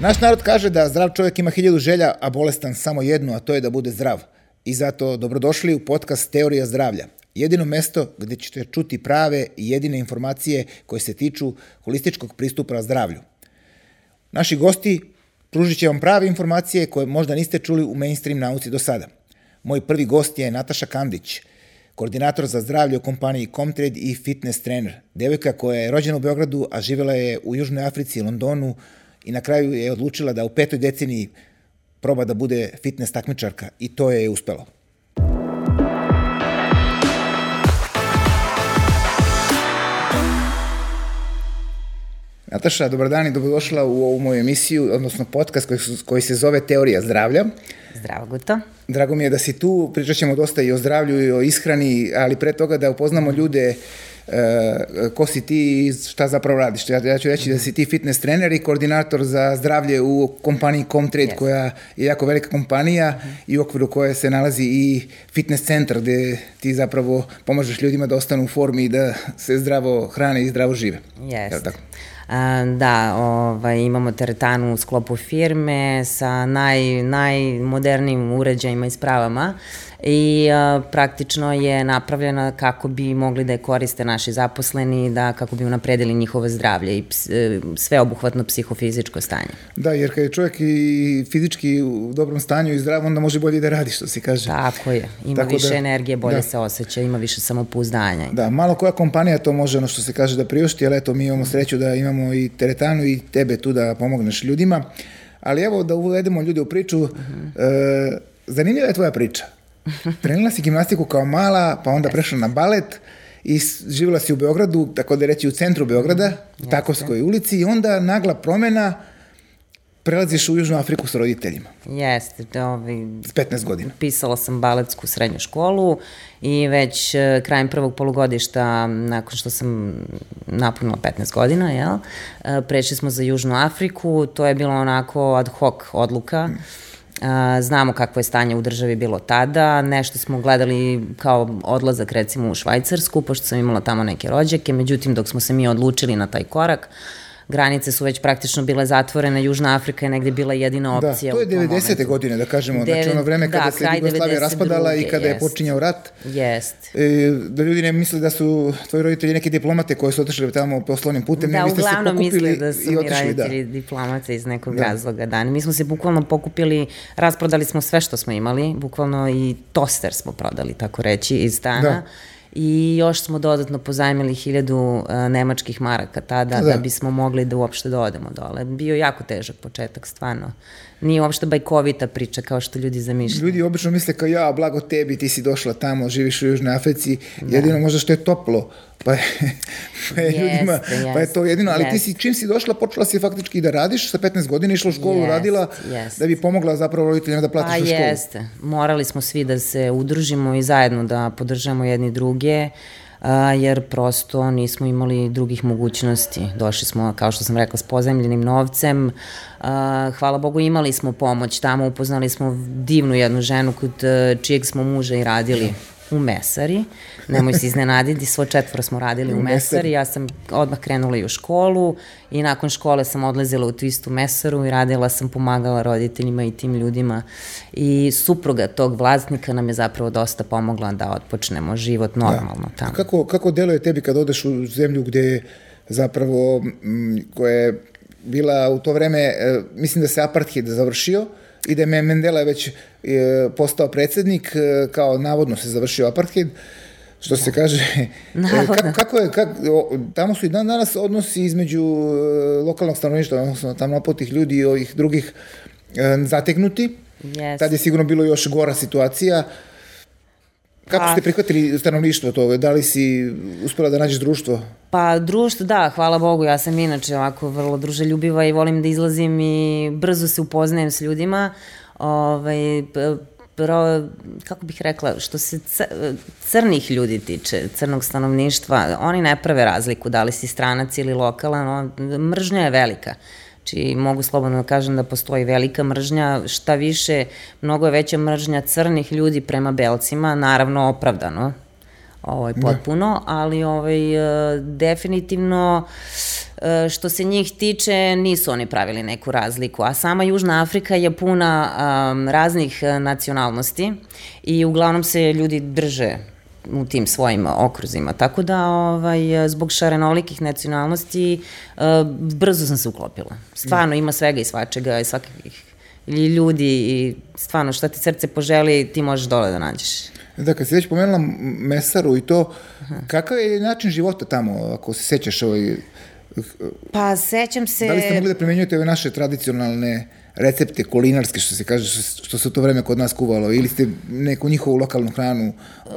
Naš narod kaže da zdrav čovjek ima hiljadu želja, a bolestan samo jednu, a to je da bude zdrav. I zato dobrodošli u podcast Teorija zdravlja. Jedino mesto gde ćete čuti prave i jedine informacije koje se tiču holističkog pristupa zdravlju. Naši gosti pružit će vam prave informacije koje možda niste čuli u mainstream nauci do sada. Moj prvi gost je Nataša Kandić, koordinator za zdravlje u kompaniji Comtrade i fitness trener. Devojka koja je rođena u Beogradu, a živela je u Južnoj Africi i Londonu i na kraju je odlučila da u petoj deceniji proba da bude fitness takmičarka i to je uspelo. Nataša, dobar dan i dobrodošla u ovu moju emisiju, odnosno podcast koji, koji se zove Teorija zdravlja. Zdravo, Guto. Drago mi je da si tu, pričat ćemo dosta i o zdravlju i o ishrani, ali pre toga da upoznamo ljude ko si ti i šta zapravo radiš. Ja, ja ću reći da si ti fitness trener i koordinator za zdravlje u kompaniji Comtrade, yes. koja je jako velika kompanija uh -huh. i u okviru koje se nalazi i fitness centar gde ti zapravo pomažeš ljudima da ostanu u formi i da se zdravo hrane i zdravo žive. Jeste. Da, ovaj, imamo teretanu u sklopu firme sa naj, najmodernijim uređajima i spravama i a, praktično je napravljena kako bi mogli da je koriste naši zaposleni, da kako bi unapredili njihovo zdravlje i ps, e, sveobuhvatno psihofizičko stanje. Da, jer kad je čovjek i fizički u dobrom stanju i zdrav, onda može bolje da radi, što se kaže. Tako je, ima Tako više da, energije, bolje da. se osjeća, ima više samopouzdanja. Da, malo koja kompanija to može, ono što se kaže, da priušti, ali eto, mi imamo sreću da imamo i teretanu i tebe tu da pomogneš ljudima. Ali evo da uvedemo ljude u priču, uh -huh. e, zanimljiva je tvoja priča. Trenila si gimnastiku kao mala, pa onda prešla na balet i živjela si u Beogradu, tako da reći u centru Beograda, u Takovskoj ulici i onda nagla promena prelaziš u Južnu Afriku s roditeljima. Jeste. Ovaj, s 15 godina. Pisala sam baletsku srednju školu i već uh, krajem prvog polugodišta, nakon što sam napunila 15 godina, jel, uh, prešli smo za Južnu Afriku, to je bilo onako ad hoc odluka. Mm znamo kakvo je stanje u državi bilo tada, nešto smo gledali kao odlazak recimo u Švajcarsku, pošto sam imala tamo neke rođake, međutim dok smo se mi odlučili na taj korak, granice su već praktično bile zatvorene, Južna Afrika je negde bila jedina da, opcija. Da, to je 90. godine, da kažemo, Deve, znači ono vreme kada da, se Jugoslavija raspadala i kada jest, je počinjao rat. Jest. E, da ljudi ne misle da su tvoji roditelji neki diplomate koji su otišli tamo poslovnim putem, da, ne, vi ste se pokupili da su i otišli, roditelji da. diplomate iz nekog da. razloga, da. Mi smo se bukvalno pokupili, rasprodali smo sve što smo imali, bukvalno i toster smo prodali, tako reći, iz stana. Da i još smo dodatno pozajmili hiljadu uh, nemačkih maraka tada da. da bismo mogli da uopšte da odemo dole. Bio jako težak početak, stvarno nije uopšte bajkovita priča kao što ljudi zamišljaju. Ljudi obično misle kao ja, blago tebi, ti si došla tamo, živiš u Južnoj Africi, da. jedino možda što je toplo, pa je, pa je jeste, ljudima, jeste, pa je to jedino, ali jeste. ti si, čim si došla, počela si faktički da radiš, sa 15 godina išla u školu, jeste, radila, jeste. da bi pomogla zapravo roditeljima da platiš pa, u školu. Pa jeste, morali smo svi da se udružimo i zajedno da podržamo jedni druge, uh, a, jer prosto nismo imali drugih mogućnosti. Došli smo, kao što sam rekla, s pozemljenim novcem. A, hvala Bogu, imali smo pomoć tamo, upoznali smo divnu jednu ženu kod e, čijeg smo muža i radili u Mesari. Nemoj se iznenaditi, svo četvoro smo radili u, Mesari. Ja sam odmah krenula i u školu i nakon škole sam odlazila u tu istu Mesaru i radila sam, pomagala roditeljima i tim ljudima. I supruga tog vlasnika nam je zapravo dosta pomogla da otpočnemo život da. normalno da. tamo. Kako, kako deluje tebi kad odeš u zemlju gde zapravo, m, koja je bila u to vreme, e, mislim da se apartheid završio, i da je Mendela već e, postao predsednik, e, kao navodno se završio apartheid, što da. se kaže, e, kako, kako je, kako, tamo su i dan danas odnosi između lokalnog stanovništva, odnosno tamo opotih ljudi i ovih drugih zategnuti. Yes. Tad je sigurno bilo još gora situacija. Kako pa, ste prihvatili stanovništvo to? Da li si uspela da nađeš društvo? Pa društvo, da, hvala Bogu, ja sam inače ovako vrlo druželjubiva i volim da izlazim i brzo se upoznajem s ljudima. Ovaj, pro, kako bih rekla, što se crnih ljudi tiče, crnog stanovništva, oni ne prave razliku da li si stranac ili lokalan, mržnja je velika. Znači, mogu slobodno da kažem da postoji velika mržnja, šta više, mnogo je veća mržnja crnih ljudi prema belcima, naravno opravdano, ovaj, potpuno, da. ali ovaj, e, definitivno e, što se njih tiče nisu oni pravili neku razliku, a sama Južna Afrika je puna um, raznih nacionalnosti i uglavnom se ljudi drže u tim svojim okruzima. Tako da, ovaj, zbog šarenolikih nacionalnosti, brzo sam se uklopila. Stvarno, ima svega i svačega i svakakih i ljudi i stvarno šta ti srce poželi, ti možeš dole da nađeš. Da, kad si već pomenula Mesaru i to, Aha. kakav je način života tamo, ako se sećaš ovaj... Pa, sećam se... Da li ste mogli da primenjujete ove naše tradicionalne recepte kulinarske, što se kaže, što se u to vreme kod nas kuvalo, ili ste neku njihovu lokalnu hranu? Uh...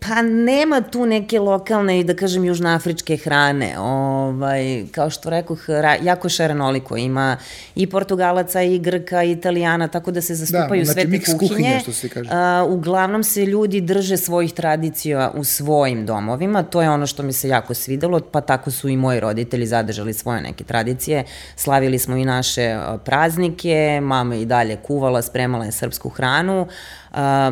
Pa nema tu neke lokalne i da kažem južnoafričke hrane. Ovaj, kao što rekoh, jako šarenoliko. Ima i Portugalaca, i Grka, i Italijana, tako da se da, zastupaju da, znači, sve te kuhinje. kuhinje što se kaže. Uh, uglavnom se ljudi drže svojih tradicija u svojim domovima. To je ono što mi se jako svidelo, pa tako su i moji roditelji zadržali svoje neke tradicije. Slavili smo i naše praznike, mama i dalje kuvala, spremala je srpsku hranu,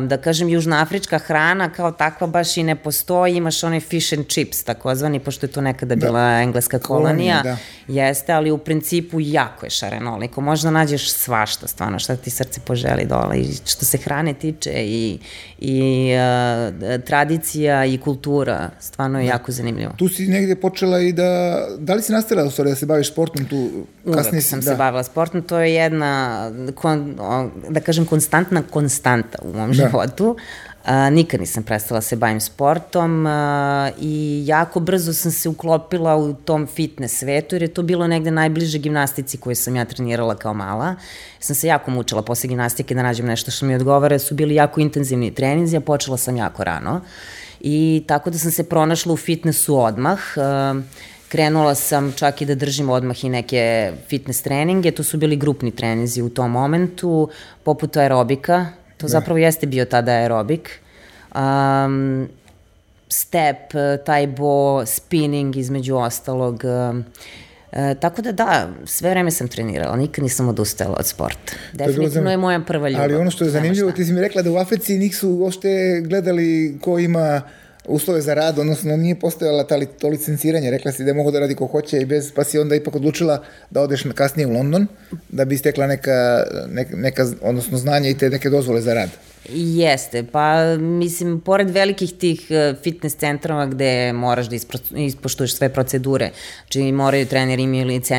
da kažem, južnoafrička hrana kao takva baš i ne postoji, imaš onaj fish and chips, takozvani, pošto je to nekada da. bila engleska kolonija, kolonija da. jeste, ali u principu jako je šarenoliko, možda nađeš svašta, stvarno, šta ti srce poželi dole, i što se hrane tiče i, i uh, tradicija i kultura, stvarno je da. jako zanimljivo. Tu si negde počela i da, da li si nastavila u stvari da se baviš sportom tu? Kasnije Uvek sam da. se bavila sportom, to je jedna, kon, da kažem, konstantna konstanta u mom da. životu. A, nikad nisam prestala da se bavim sportom a, i jako brzo sam se uklopila u tom fitness svetu jer je to bilo negde najbliže gimnastici koju sam ja trenirala kao mala. Sam se jako mučila posle gimnastike da nađem nešto što mi odgovara, su bili jako intenzivni treninzi, a počela sam jako rano. I tako da sam se pronašla u fitnessu odmah. A, krenula sam čak i da držim odmah i neke fitness treninge, to su bili grupni treninzi u tom momentu, poput aerobika, To zapravo jeste bio tada aerobik. Um, step, taj bo, spinning između ostalog. E, tako da da, sve vreme sam trenirala, nikad nisam odustajala od sporta. Definitivno je moja prva ljubav. Ali ono što je zanimljivo, ti si mi rekla da u Africi nisu uopšte gledali ko ima uslove za rad, odnosno nije postojala ta li, to licenciranje, rekla si da je mogo da radi ko hoće i bez, pa si onda ipak odlučila da odeš kasnije u London, da bi stekla neka, neka, neka odnosno znanje i te neke dozvole za rad. Jeste, pa mislim, pored velikih tih e, fitness centrova gde moraš da ispoštuješ sve procedure, znači moraju treneri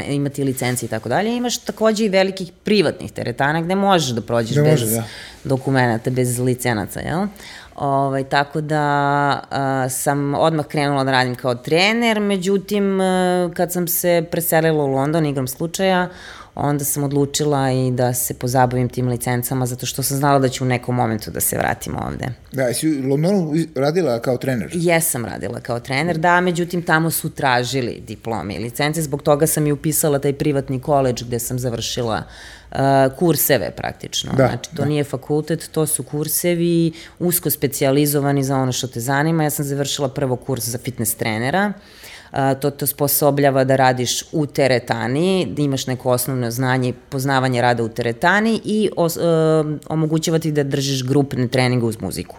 imati licenci i tako dalje, imaš takođe i velikih privatnih teretana gde možeš da prođeš bez može, da. dokumenta, bez licenaca, jel? Ovaj, tako da a, sam odmah krenula da radim kao trener, međutim, a, kad sam se preselila u London igram slučaja, onda sam odlučila i da se pozabavim tim licencama, zato što sam znala da ću u nekom momentu da se vratim ovde. Da, jesi u Londonu radila kao trener? Jesam radila kao trener, da, međutim tamo su tražili diplome i licence, zbog toga sam i upisala taj privatni koleđ gde sam završila uh, kurseve praktično. Da, znači, to da. nije fakultet, to su kursevi usko specializovani za ono što te zanima. Ja sam završila prvo kurs za fitness trenera, uh, to te sposobljava da radiš u teretani, da imaš neko osnovno znanje i poznavanje rada u teretani i os, uh, omogućava ti da držiš grupne treninge uz muziku.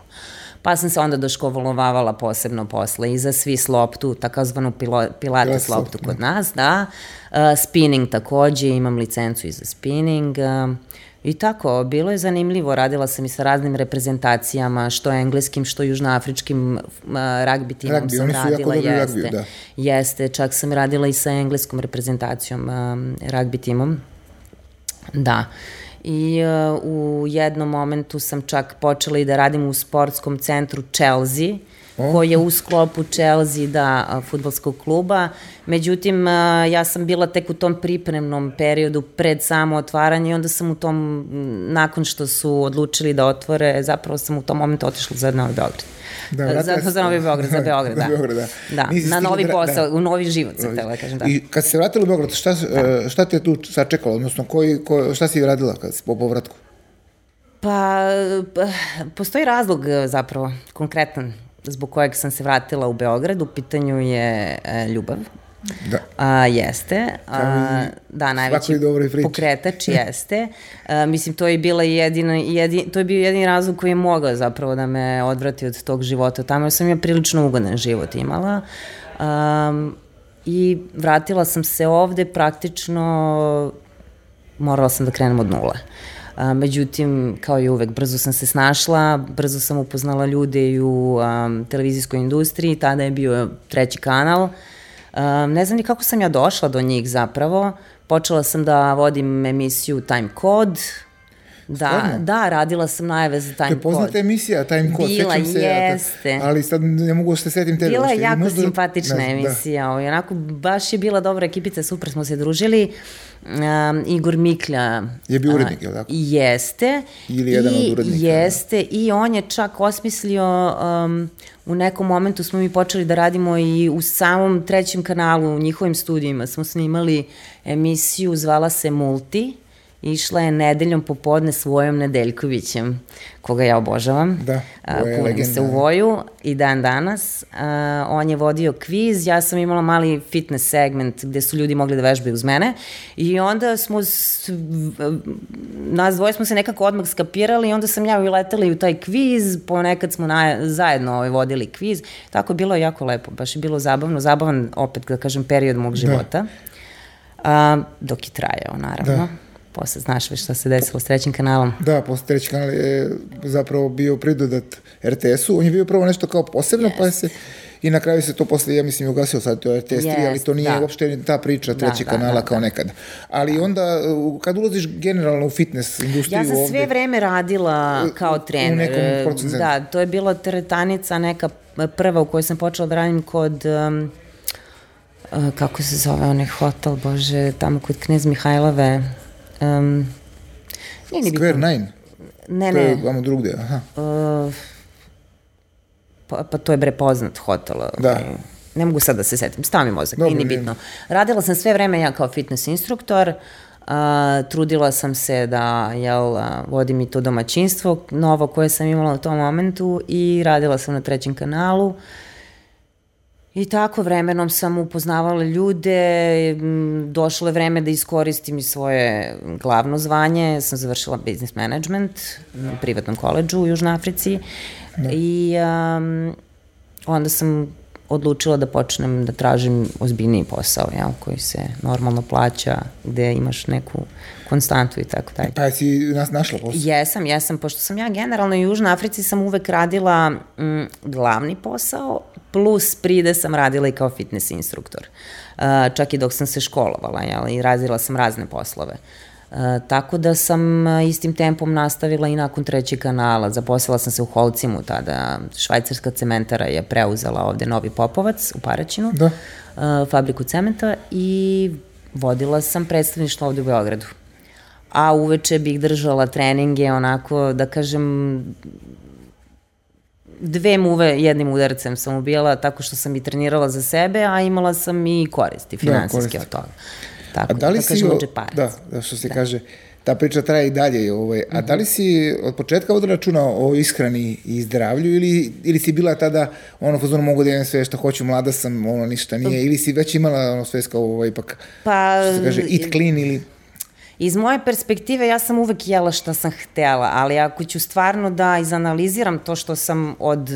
Pa sam se onda doškolovavala posebno posle i za svi sloptu, takozvanu pilates loptu kod da. nas, da. Uh, spinning takođe, imam licencu i za spinning. Uh, I tako, bilo je zanimljivo, radila sam i sa raznim reprezentacijama, što engleskim, što južnoafričkim rugby timom rugby, sam radila, jeste. Rugby, da. Jeste, čak sam radila i sa engleskom reprezentacijom, rugby timom. Da. I uh, u jednom momentu sam čak počela i da radim u sportskom centru Chelsea, koji je u sklopu Chelsea, da, futbolskog kluba. Međutim, ja sam bila tek u tom pripremnom periodu pred samo otvaranje i onda sam u tom, nakon što su odlučili da otvore, zapravo sam u tom momentu otišla za Novi Beograd. Da, za, za Novi Beograd, za Beograd, da. Beograd, da. da. na novi posao, da. u novi život sam tela da kažem, da. I kad si se vratila u Beograd, šta, da. šta te tu sačekalo, odnosno koji, ko, šta si radila kad si po povratku? Pa, pa, postoji razlog zapravo, konkretan zbog kojeg sam se vratila u Beograd, u pitanju je e, ljubav. Da. A, jeste. A, da, najveći pokretač jeste. A, mislim, to je bila jedina, jedin, to je bio jedini razlog koji je mogao zapravo da me odvrati od tog života. Tamo sam ja prilično ugodan život imala. Um, I vratila sam se ovde praktično, morala sam da krenem od nule. A, međutim, kao i uvek, brzo sam se snašla, brzo sam upoznala ljude i u a, televizijskoj industriji, tada je bio treći kanal. A, ne znam ni kako sam ja došla do njih zapravo. Počela sam da vodim emisiju Time Code, Da, Stvarno? da, radila sam najave za Time Code. To je poznata emisija, Time Code, Bila, sećam se. jeste. Ja, ali sad ne mogu da se setim tebe. Bila je jako možda, simpatična ne, emisija, da. onako baš je bila dobra ekipica, super smo se družili. Um, Igor Miklja je bio urednik, je li tako? Jeste. Ili jedan I, od urednika. Jeste, i on je čak osmislio um, u nekom momentu smo mi počeli da radimo i u samom trećem kanalu, u njihovim studijima smo snimali emisiju, zvala se Multi, išla je nedeljom popodne s Vojom Nedeljkovićem, koga ja obožavam. Da, Voja Kunim se u Voju i dan danas. A, on je vodio kviz, ja sam imala mali fitness segment gde su ljudi mogli da vežbaju uz mene i onda smo, s, nas dvoje smo se nekako odmah skapirali i onda sam ja uletela u taj kviz, ponekad smo na, zajedno ovaj, vodili kviz, tako je bilo jako lepo, baš je bilo zabavno, zabavan opet, da kažem, period mog da. života. Da. A, dok je trajao, naravno. Da posle znaš već šta se desilo s trećim kanalom. Da, posle treći kanal je zapravo bio pridodat RTS-u, on je bio prvo nešto kao posebno, yes. pa je se i na kraju se to posle, ja mislim, ugasio sad to RTS 3, yes, ali to nije da. uopšte ta priča da, trećeg da, kanala da, da, kao nekad. Ali onda, kad ulaziš generalno u fitness industriju Ja sam ovde, sve vreme radila kao trener. U nekom procesu. Da, to je bila teretanica neka prva u kojoj sam počela da radim kod... Um, kako se zove onaj hotel, bože, tamo kod Knez Mihajlove, Um, nije ni Square bitno. Nine? Ne, to ne. To je vamo drugde, aha. Uh, pa, pa to je bre poznat hotel. Da. Ovaj. Ne mogu sad da se setim, stav mi mozak, Dobro, nije ni bitno. Radila sam sve vreme ja kao fitness instruktor, uh, trudila sam se da jel, vodim i to domaćinstvo novo koje sam imala u tom momentu i radila sam na trećem kanalu. Uh, I tako vremenom sam upoznavala ljude, došlo je vreme da iskoristim i svoje glavno zvanje, sam završila business management u privatnom koleđu u Južnoj Africi da. i um, onda sam odlučila da počnem da tražim ozbiljniji posao, jel, koji se normalno plaća, gde imaš neku konstantu i tako dalje. Pa si nas našla posao? Jesam, jesam, pošto sam ja generalno u Južnoj Africi sam uvek radila m, glavni posao, plus pride sam radila i kao fitness instruktor. Uh, čak i dok sam se školovala, jel, i razila sam razne poslove. Uh, tako da sam uh, istim tempom nastavila i nakon trećeg kanala. Zaposlala sam se u Holcimu tada. Švajcarska cementara je preuzela ovde Novi Popovac u Paraćinu, da. uh, fabriku cementa i vodila sam predstavništvo ovde u Beogradu. A uveče bih držala treninge onako, da kažem, dve muve jednim udarcem sam ubijala tako što sam i trenirala za sebe, a imala sam i koristi da, finansijske da, od toga. Tako, a da li da kažemo o, Da, da, što se da. kaže, ta priča traje i dalje. Ovaj. A da li si od početka ovdje računao o ishrani i zdravlju ili, ili si bila tada ono fazonu mogu da imam sve što hoću, mlada sam, ono ništa nije, ili si već imala ono sve kao ovo ipak, pa, što se kaže, eat clean ili... Iz moje perspektive ja sam uvek jela šta sam htela, ali ako ću stvarno da izanaliziram to što sam od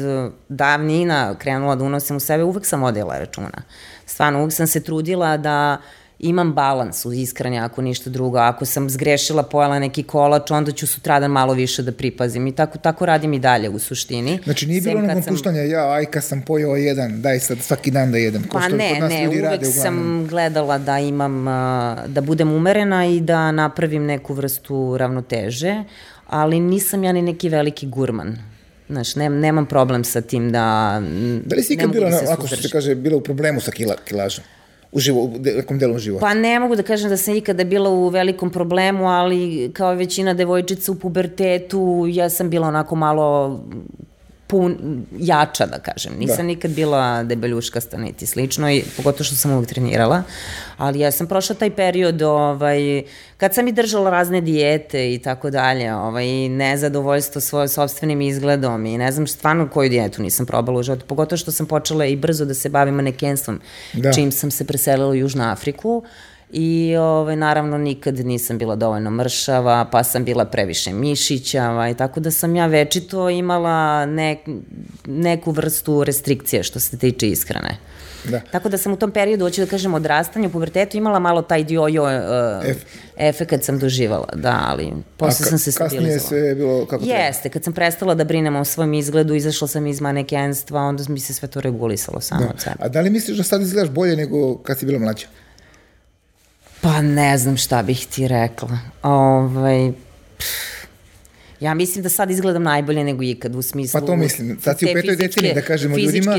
davnina krenula da unosim u sebe, uvek sam odjela računa. Stvarno, uvek sam se trudila da uh, imam balans u ishrani ako ništa drugo. Ako sam zgrešila, pojela neki kolač, onda ću sutradan malo više da pripazim. I tako, tako radim i dalje u suštini. Znači nije bilo onog opuštanja, sam... ja, aj kad sam pojeo jedan, daj sad svaki dan da jedem. Ko pa što ne, ne, uvek rade, sam gledala da imam, da budem umerena i da napravim neku vrstu ravnoteže, ali nisam ja ni neki veliki gurman. Znaš, ne, nemam problem sa tim da... Da li si ikad bila, da ako što se kaže, bila u problemu sa kila, kilažom? U, živo, u nekom delu života? Pa ne mogu da kažem da sam ikada bila u velikom problemu, ali kao većina devojčica u pubertetu, ja sam bila onako malo pun, jača, da kažem. Nisam da. nikad bila debeljuškasta niti slično, i pogotovo što sam uvijek trenirala, ali ja sam prošla taj period, ovaj, kad sam i držala razne dijete i tako dalje, ovaj, nezadovoljstvo svojim sobstvenim izgledom i ne znam stvarno koju dijetu nisam probala u životu, pogotovo što sam počela i brzo da se bavim manekenstvom, da. čim sam se preselila u Južnu Afriku, I ovaj, naravno nikad nisam bila dovoljno mršava, pa sam bila previše mišićava i tako da sam ja večito imala nek, neku vrstu restrikcije što se tiče ishrane. Da. Tako da sam u tom periodu, hoću da kažem, odrastanja, u pubertetu imala malo taj dio-jo uh, F. efekt sam doživala, da, ali posle sam se stabilizovala. Kasnije sve je bilo kako treba? Jeste, kad sam prestala da brinem o svom izgledu, izašla sam iz manekenstva, onda mi se sve to regulisalo samo da. od sebe. A da li misliš da sad izgledaš bolje nego kad si bila mlađa? Pa ne znam šta bih ti rekla. Ovaj, pff, Ja mislim da sad izgledam najbolje nego ikad u smislu... Pa to mislim, sad si u petoj deceni da kažemo ljudima,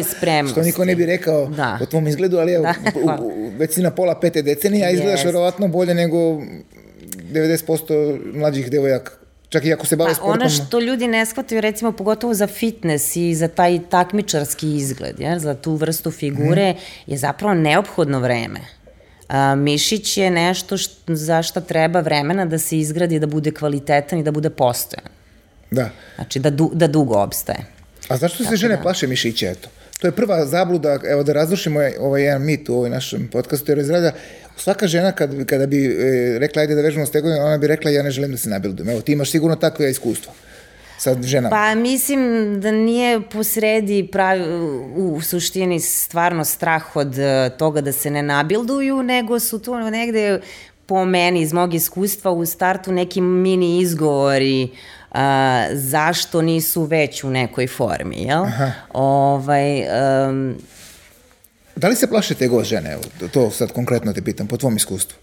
što niko ne bi rekao da. o tvom izgledu, ali evo, da, u, u, već si na pola pete decenije, a izgledaš yes. verovatno bolje nego 90% mlađih devojaka. Čak i ako se bave pa, sportom. Ono što ljudi ne shvataju, recimo, pogotovo za fitness i za taj takmičarski izgled, jer, za tu vrstu figure, mm. je zapravo neophodno vreme. A, mišić je nešto št, za što treba vremena da se izgradi, da bude kvalitetan i da bude postojan. Da. Znači da, du, da dugo obstaje. A zašto se žene da. plaše mišića, eto? To je prva zabluda, evo da razrušimo ovaj jedan mit u ovoj našem podcastu, jer izrada, svaka žena kad, kada bi e, rekla ajde da vežemo stegovine, ona bi rekla ja ne želim da se nabildujem. Evo, ti imaš sigurno takve iskustvo sa ženama? Pa mislim da nije posredi pravi, u suštini stvarno strah od e, toga da se ne nabilduju, nego su tu negde po meni iz mog iskustva u startu neki mini izgovori a, zašto nisu već u nekoj formi, jel? Aha. Ovaj, um, da li se plaše te god žene? To sad konkretno te pitam, po tvom iskustvu.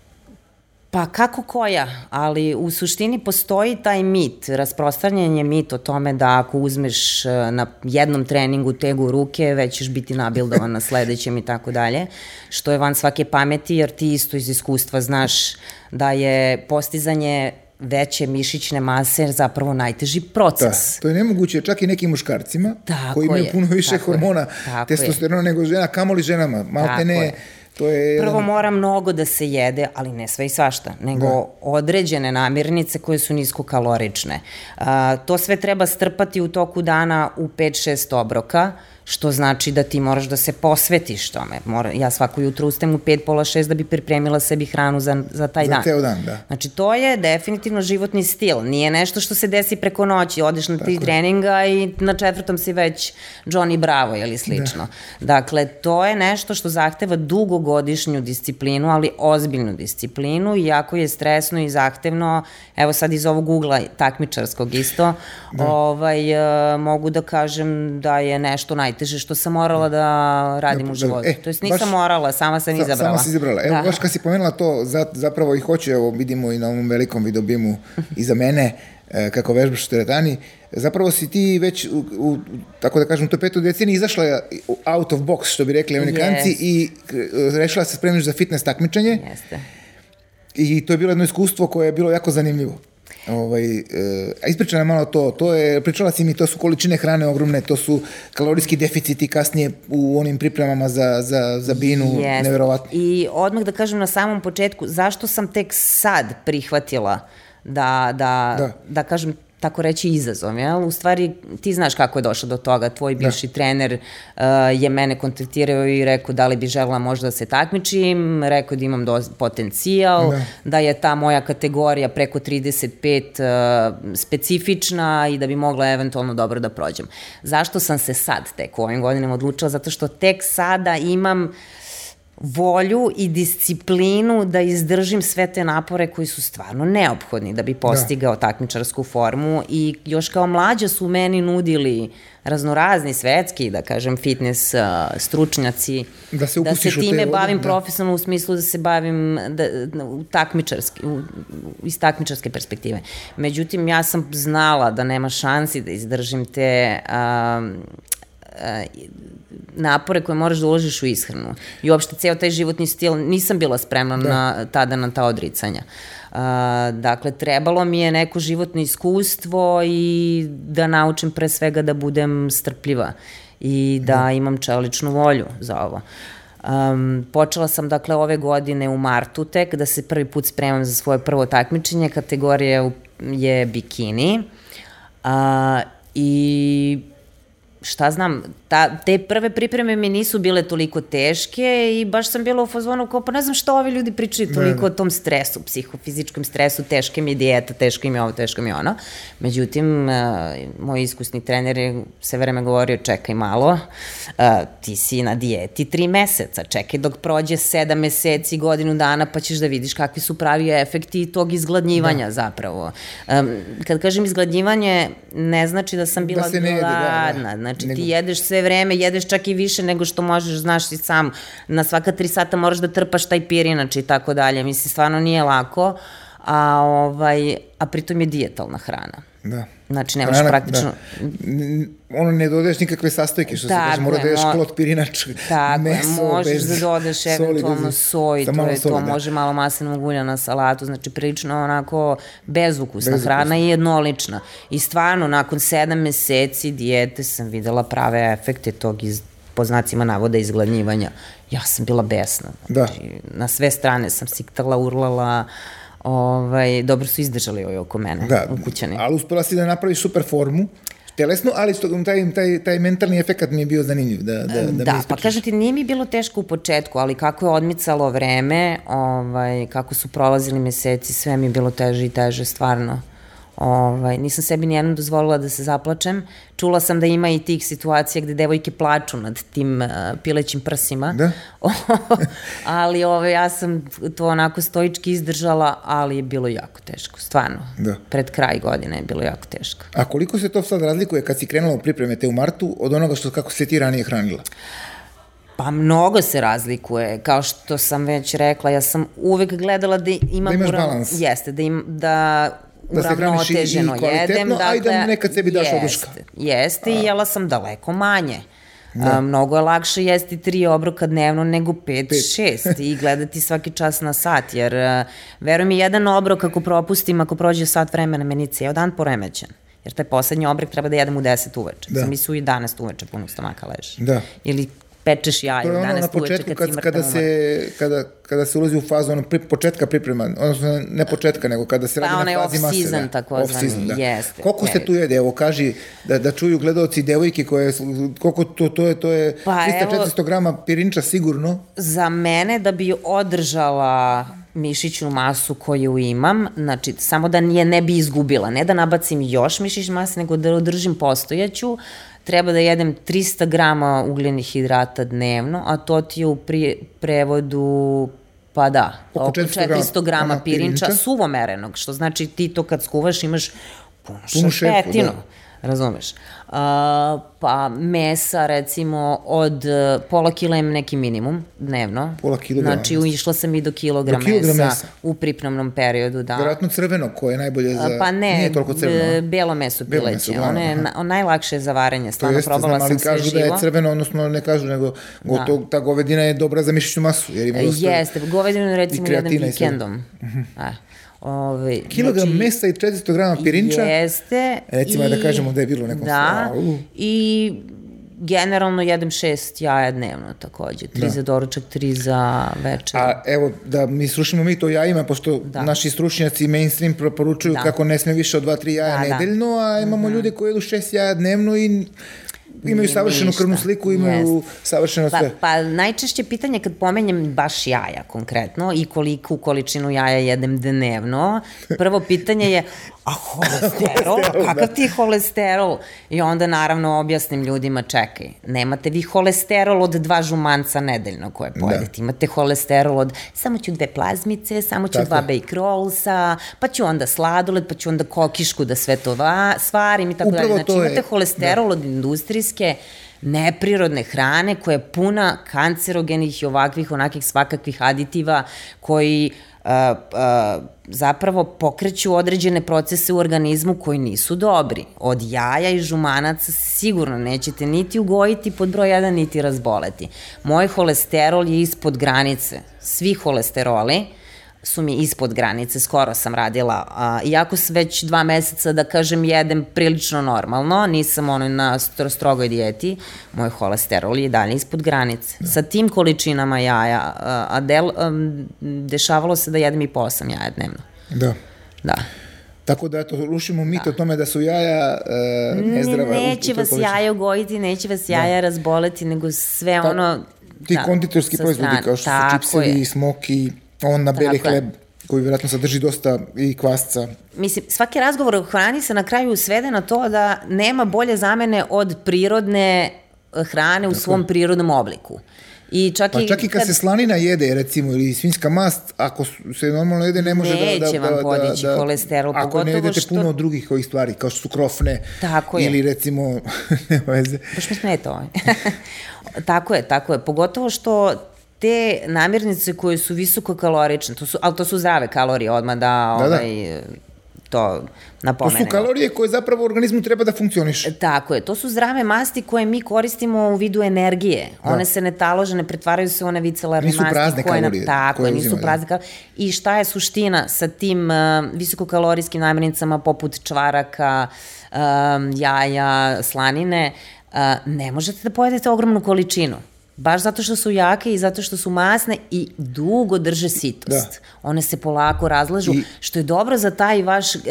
Pa kako koja, ali u suštini postoji taj mit, rasprostranjen je mit o tome da ako uzmeš e, na jednom treningu tegu u ruke, već ćeš biti nabildovan na sledećem i tako dalje, što je van svake pameti, jer ti isto iz iskustva znaš da je postizanje veće mišićne mase zapravo najteži proces. Da, to je nemoguće čak i nekim muškarcima tako koji imaju je, puno više hormona testosterona nego žena, kamoli ženama. Malte ne, je To je Prvo jedan... mora mnogo da se jede, ali ne sve i svašta, nego da. određene namirnice koje su niskokalorične. A, to sve treba strpati u toku dana u 5-6 obroka, što znači da ti moraš da se posvetiš tome. Mora, ja svako jutro ustem u 5, pola 6 da bi pripremila sebi hranu za, za taj za dan. Za ceo dan, da. Znači, to je definitivno životni stil. Nije nešto što se desi preko noći. Odeš na tri treninga i na četvrtom si već Johnny Bravo ili slično. Da. Dakle, to je nešto što zahteva dugogodišnju disciplinu, ali ozbiljnu disciplinu, iako je stresno i zahtevno, evo sad iz ovog ugla takmičarskog isto, da. ovaj, uh, mogu da kažem da je nešto naj najteže što sam morala da radim ja, u životu. E, to jest nisam baš, morala, sama sam izabrala. Sama si izabrala. Evo, da. baš kad si pomenula to, zapravo i hoću, evo, vidimo i na ovom velikom videobimu iza mene, e, kako vežbaš u teretani, zapravo si ti već, u, u, tako da kažem, to petoj deceniji izašla out of box, što bi rekli amerikanci, yes. i e, rešila se spremiš za fitness takmičenje. Jeste. I to je bilo jedno iskustvo koje je bilo jako zanimljivo. Ovaj, e, ispriča nam malo to, to je, pričala si mi, to su količine hrane ogromne, to su kalorijski deficiti kasnije u onim pripremama za, za, za binu, yes. neverovatno. I odmah da kažem na samom početku, zašto sam tek sad prihvatila da, da, da. da kažem tako reći izazov, jel? U stvari ti znaš kako je došlo do toga, tvoj da. bivši da. trener uh, je mene kontaktirao i rekao da li bi žela možda da se takmičim, rekao da imam do, potencijal, da. da je ta moja kategorija preko 35 uh, specifična i da bi mogla eventualno dobro da prođem. Zašto sam se sad tek u ovim godinama odlučila? Zato što tek sada imam uh, volju i disciplinu da izdržim sve te napore koji su stvarno neophodni da bi da. postigao da. takmičarsku formu i još kao mlađa su meni nudili raznorazni svetski, da kažem, fitness uh, stručnjaci, da se, da se time bavim da. profesionalno u smislu da se bavim da, da, u takmičarski, u, iz takmičarske perspektive. Međutim, ja sam znala da nema šansi da izdržim te uh, napore koje moraš da uložiš u ishranu. I uopšte ceo taj životni stil, nisam bila spremna da. na, tada na ta odricanja. Uh, dakle, trebalo mi je neko životno iskustvo i da naučim pre svega da budem strpljiva i da, da. imam čeličnu volju za ovo. Um, počela sam dakle ove godine u martu tek da se prvi put spremam za svoje prvo takmičenje, kategorija je bikini. Uh, I šta znam, ta, te prve pripreme mi nisu bile toliko teške i baš sam bila u fazonu kao pa ne znam što ovi ljudi pričaju toliko ne. o tom stresu, psihofizičkom stresu, teške mi je dijeta, teško im je ovo, teško mi je ono. Međutim, uh, moj iskusni trener je sve vreme govorio čekaj malo, uh, ti si na dijeti tri meseca, čekaj dok prođe sedam meseci, godinu dana pa ćeš da vidiš kakvi su pravi efekti tog izgladnjivanja da. zapravo. Um, kad kažem izgladnjivanje, ne znači da sam bila da gladna, da, da. Znači Nego... ti jedeš sve vreme, jedeš čak i više nego što možeš, znaš i sam, na svaka tri sata moraš da trpaš taj pirinač i tako dalje, mislim, stvarno nije lako, a, ovaj, a pritom je dijetalna hrana. Da. Znači, nemaš Hrana, praktično... Da. Ono, ne dodaješ nikakve sastojke, što tako se kaže, mora da ješ klot pirinač, tako, meso, možeš bez da dodaš eventualno soj, to je to, da. može malo maslinovog ulja na salatu, znači prilično onako bezukusna Bez hrana i jednolična. I stvarno, nakon sedam meseci dijete sam videla prave efekte tog iz po znacima navoda izgladnjivanja. Ja sam bila besna. Da. Znači, na sve strane sam siktala, urlala, ovaj, dobro su izdržali ovaj oko mene, da, ukućani. Ali uspela si da napraviš super formu, telesno, ali taj, taj, taj mentalni efekt mi je bio zanimljiv. Da, da, da, da pa kažem ti, nije mi bilo teško u početku, ali kako je odmicalo vreme, ovaj, kako su prolazili meseci, sve mi je bilo teže i teže, stvarno. Ovaj, nisam sebi nijednom dozvolila da se zaplačem. Čula sam da ima i tih situacija gde devojke plaču nad tim uh, pilećim prsima. Da? ali ovaj, ja sam to onako stoički izdržala, ali je bilo jako teško, stvarno. Da. Pred kraj godine je bilo jako teško. A koliko se to sad razlikuje kad si krenula u pripreme te u martu od onoga što kako se ti ranije hranila? Pa mnogo se razlikuje, kao što sam već rekla, ja sam uvek gledala da imam... Da imaš balans. Jeste, da, im, da da se hraniš i, i kvalitetno, a i da dakle, nekad sebi daš oduška. Jeste, i jela sam daleko manje. Da. A, mnogo je lakše jesti tri obroka dnevno nego pet, pet. šest i gledati svaki čas na sat, jer veruj mi, jedan obrok ako propustim, ako prođe sat vremena, meni cijel dan poremećen. Jer taj poslednji obrok treba da jedem u 10 uveče. Da. Sam mi su u 11 uveče punog stomaka leži. Da. Ili pečeš jaje to je ono na početku kad, kad kada se kada kada se ulazi u fazu ono pri, početka priprema odnosno ne početka nego kada se radi pa, na fazi mase season, da. tako off season da. jeste koliko se tu jede? Evo kaži da da čuju gledaoci devojke koje koliko to to je to je pa, 300 400 grama pirinča sigurno. Za mene da bi održala mišićnu masu koju imam, znači samo da je ne bi izgubila, ne da nabacim još mišić mase, nego da održim postojaću, treba da jedem 300 grama ugljenih hidrata dnevno, a to ti je u pri, prevodu Pa da, oko 400, 400 grama pirinča, pirinča, suvo merenog, što znači ti to kad skuvaš imaš puno šepetinu. Da razumeš? Pa mesa recimo od uh, pola kila im neki minimum dnevno. Pola kilograma. Znači išla sam i do kilograma, do kilograma mesa, mesa u pripremnom periodu, da. Vjerojatno crveno koje je najbolje za... Pa ne, nije toliko crveno. belo meso pileće. Meso, ono je na, najlakše za varenje, stvarno jeste, probala znam, sam sve živo. Ali kažu da je crveno, odnosno ne kažu, nego da. to, ta govedina je dobra za mišićnu masu. Jer ima dosta Jeste, govedinu recimo jedem vikendom. Uh -huh. Eh. Ove, Kilogram znači, mesa i 400 grama pirinča. Jeste. Recimo i, da kažemo da je bilo nekom Da, uh. i generalno jedem šest jaja dnevno takođe. Tri da. za doručak, tri za večer. A evo, da mi slušamo mi to jajima, pošto da. naši stručnjaci mainstream preporučuju da. kako ne sme više od dva, tri jaja da, da. nedeljno, a imamo -hmm. ljude koji jedu šest jaja dnevno i imaju savršenu ništa. krvnu sliku, imaju yes. savršeno pa, sve. Pa najčešće pitanje kad pomenjem baš jaja konkretno i koliku količinu jaja jedem dnevno, prvo pitanje je a holesterol? Kakav da. ti je holesterol? I onda naravno objasnim ljudima, čekaj, nemate vi holesterol od dva žumanca nedeljno koje da. pojedete, da. imate holesterol od samo ću dve plazmice, samo ću Tako. dva bake rollsa, pa ću onda sladoled, pa ću onda kokišku da sve to va, svarim i tako dalje. Znači imate je, holesterol da. od industrijske neprirodne hrane koja je puna kancerogenih i ovakvih, onakih svakakvih aditiva koji a, a, zapravo pokreću određene procese u organizmu koji nisu dobri. Od jaja i žumanaca sigurno nećete niti ugojiti pod broj 1, niti razboleti. Moj holesterol je ispod granice. Svi holesteroli, su mi ispod granice, skoro sam radila, a, iako se već dva meseca, da kažem, jedem prilično normalno, nisam ono na strogoj dijeti, moj holesterol je dalje ispod granice. Da. Sa tim količinama jaja, a, del, a, dešavalo se da jedem i po osam jaja dnevno. Da. Da. Tako da, eto, rušimo mit da. o tome da su jaja uh, nezdrava. Ne, neće vas jaja ugojiti, neće vas da. jaja da. razboleti, nego sve Ta, ono... Ti da, konditorski proizvodi, kao što su čipsevi, smoki, on na beli hleb koji vjerojatno sadrži dosta i kvasca. Mislim, svaki razgovor o hrani se na kraju svede na to da nema bolje zamene od prirodne eh, hrane u Tako. svom prirodnom obliku. I čak pa i čak i kad, kad se slanina jede, recimo, ili svinska mast, ako se normalno jede, ne može da... Neće da, vam podići da, da, kolesterol, ako pogotovo što... Ako ne jedete puno drugih ovih stvari, kao što su krofne, tako ili je. recimo, nema veze. Baš mi smeta ovaj. tako je, tako je. Pogotovo što te namirnice koje su visoko kalorične, to su, ali to su zdrave kalorije odmah da, da, da. ovaj, da. to napomenemo. To su kalorije koje zapravo u organizmu treba da funkcioniše. Tako je, to su zdrave masti koje mi koristimo u vidu energije. Da. One se ne talože, ne pretvaraju se u one vicelarne nisu masti. Prazne koje kalorije, nam, tako koje nisu prazne kalorije. I šta je suština sa tim uh, visokokalorijskim namirnicama poput čvaraka, um, jaja, slanine, uh, ne možete da pojedete ogromnu količinu baš zato što su jake i zato što su masne i dugo drže sitost. Da. One se polako razlažu, I, što je dobro za taj vaš uh,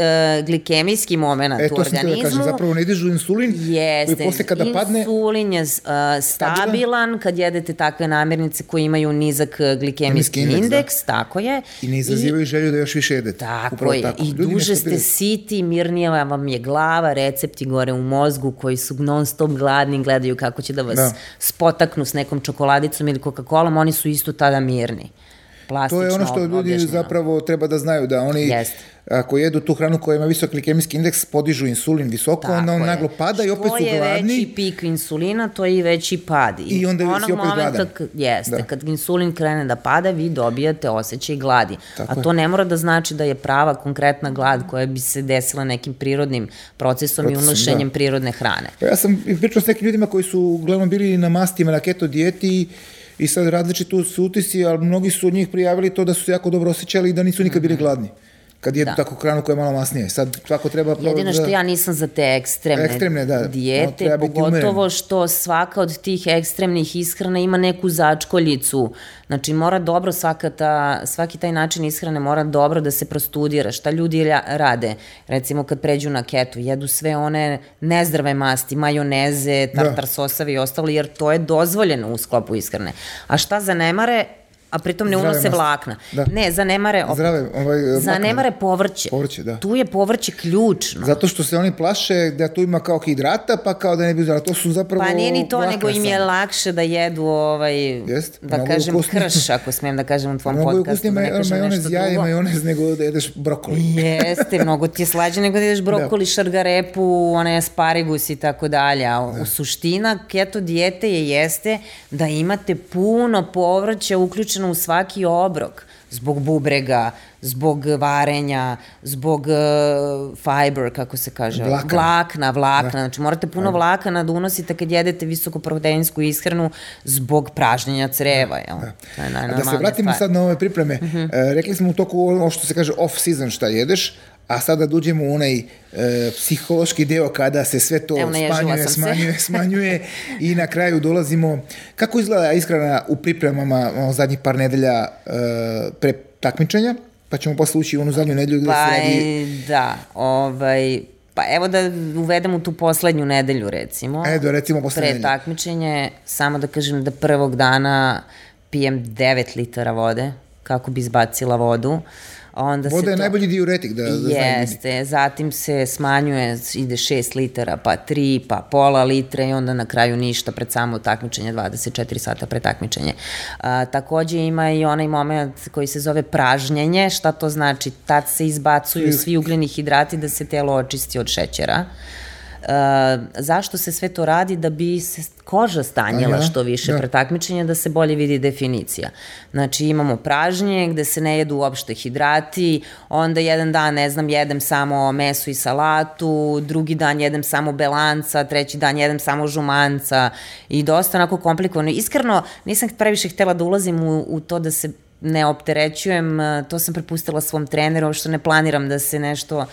glikemijski moment e, u organizmu. E, to sam da kažem, zapravo ne dižu insulin, Jeste, koji posle kada padne... Insulin je uh, stabilan kad jedete takve namirnice koje imaju nizak e, glikemijski indeks, indeks da. tako je. I ne izazivaju I, želju da još više jedete. Tako Upravo je, tako. i Ljudi duže ste siti, mirnija vam je glava, recepti gore u mozgu koji su non stop gladni, gledaju kako će da vas da. spotaknu s nekom nekom čokoladicom ili Coca-Colom, oni su isto tada mirni. Plastično to je ono što ljudi objašnjeno. zapravo treba da znaju, da oni Jest. Ako jedu tu hranu koja ima visok glikemijski indeks, podižu insulin visoko, Tako onda on je. naglo pada i opet su gladni. Što je veći pik insulina, to je i veći pad. I, I onda si opet gladan. Jeste, da. kad insulin krene da pada, vi dobijate osjećaj gladi. Tako A to je. ne mora da znači da je prava konkretna glad koja bi se desila nekim prirodnim procesom, procesom i unošenjem da. prirodne hrane. Pa ja sam pričao s nekim ljudima koji su uglavnom bili na mastima, na keto dijeti i sad različito su utisi, ali mnogi su od njih prijavili to da su se jako dobro osjećali i da nisu nikad bili gladni kad jedu da. tako hranu koja je malo masnije. Sad svako treba... Jedino što da, ja nisam za te ekstremne, ekstremne da, dijete, no, pogotovo što svaka od tih ekstremnih ishrana ima neku začkoljicu. Znači mora dobro svaka ta, svaki taj način ishrane mora dobro da se prostudira. Šta ljudi rade? Recimo kad pređu na ketu, jedu sve one nezdrave masti, majoneze, da. tartar da. sosavi i ostalo, jer to je dozvoljeno u sklopu ishrane. A šta zanemare? A pritom ne Zdrave unose masti. vlakna. Da. Ne, zanemare, op... Zdrave, ovaj, zanemare povrće. Povrće, da. Tu je povrće ključno. Zato što se oni plaše da tu ima kao hidrata, pa kao da ne bi zdravo. To su zapravo Pa nije ni to, nego im je lakše da jedu ovaj, Jest, da kažem, ukusni. krš, ako smijem da kažem u tvom mnogo podcastu. Mnogo je ukusnije majonez, jaje, majonez nego da jedeš brokoli. Jeste, mnogo ti je slađe nego da jedeš brokoli, da. šargarepu, onaj asparigus i tako dalje. A da. suština keto dijete je jeste da imate puno povrća uključeno uključeno u svaki obrok zbog bubrega, zbog varenja, zbog uh, fiber, kako se kaže, vlakna, vlakna, vlakna. Da. znači morate puno vlakana da unosite kad jedete visokoproteinsku ishranu zbog pražnjenja creva, da. jel? Da. To je da se vratimo stvar. sad na ove pripreme. Uh -huh. e, rekli smo u toku ovo što se kaže off season šta jedeš, a sada da uđemo u onaj e, psihološki deo kada se sve to Evo, smanjuje, smanjuje, se. smanjuje i na kraju dolazimo, kako izgleda ishrana u pripremama o, zadnjih par nedelja e, pre takmičenja, pa ćemo posle ući u onu zadnju nedelju gde pa, se radi... Da, ovaj, Pa evo da uvedemo tu poslednju nedelju recimo. E, da recimo poslednju Pre takmičenje, samo da kažem da prvog dana pijem 9 litara vode kako bi izbacila vodu. Uh, Onda Voda je to... najbolji diuretik, da, da Jeste, zatim se smanjuje, ide 6 litara, pa 3, pa pola litre i onda na kraju ništa pred samo takmičenje, 24 sata pre takmičenje. A, takođe ima i onaj moment koji se zove pražnjenje, šta to znači? Tad se izbacuju svi ugljeni hidrati da se telo očisti od šećera. Zašto se sve to radi? Da bi se koža stanjila Aha, što više da. pre takmičenja, da se bolje vidi definicija. Znači imamo pražnje gde se ne jedu uopšte hidrati, onda jedan dan, ne znam, jedem samo meso i salatu, drugi dan jedem samo belanca, treći dan jedem samo žumanca i dosta onako komplikovano. Iskreno, nisam previše htela da ulazim u, u to da se ne opterećujem, to sam prepustila svom treneru, što ne planiram da se nešto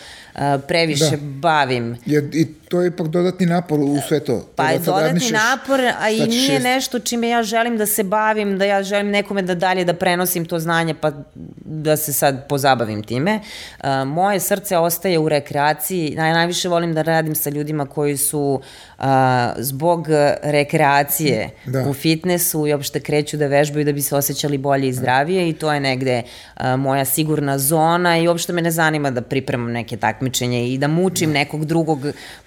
previše da. bavim. Je, I to je ipak dodatni napor u sve to. Pa je dodatni napor, a i nije šest... nešto čime ja želim da se bavim, da ja želim nekome da dalje da prenosim to znanje, pa da se sad pozabavim time. moje srce ostaje u rekreaciji, Naj, najviše volim da radim sa ljudima koji su zbog rekreacije da. u fitnessu i uopšte kreću da vežbaju da bi se osjećali bolje i zdravije i to je negde a, moja sigurna zona i uopšte me ne zanima da pripremam neke takmičenje i da mučim da. nekog drugog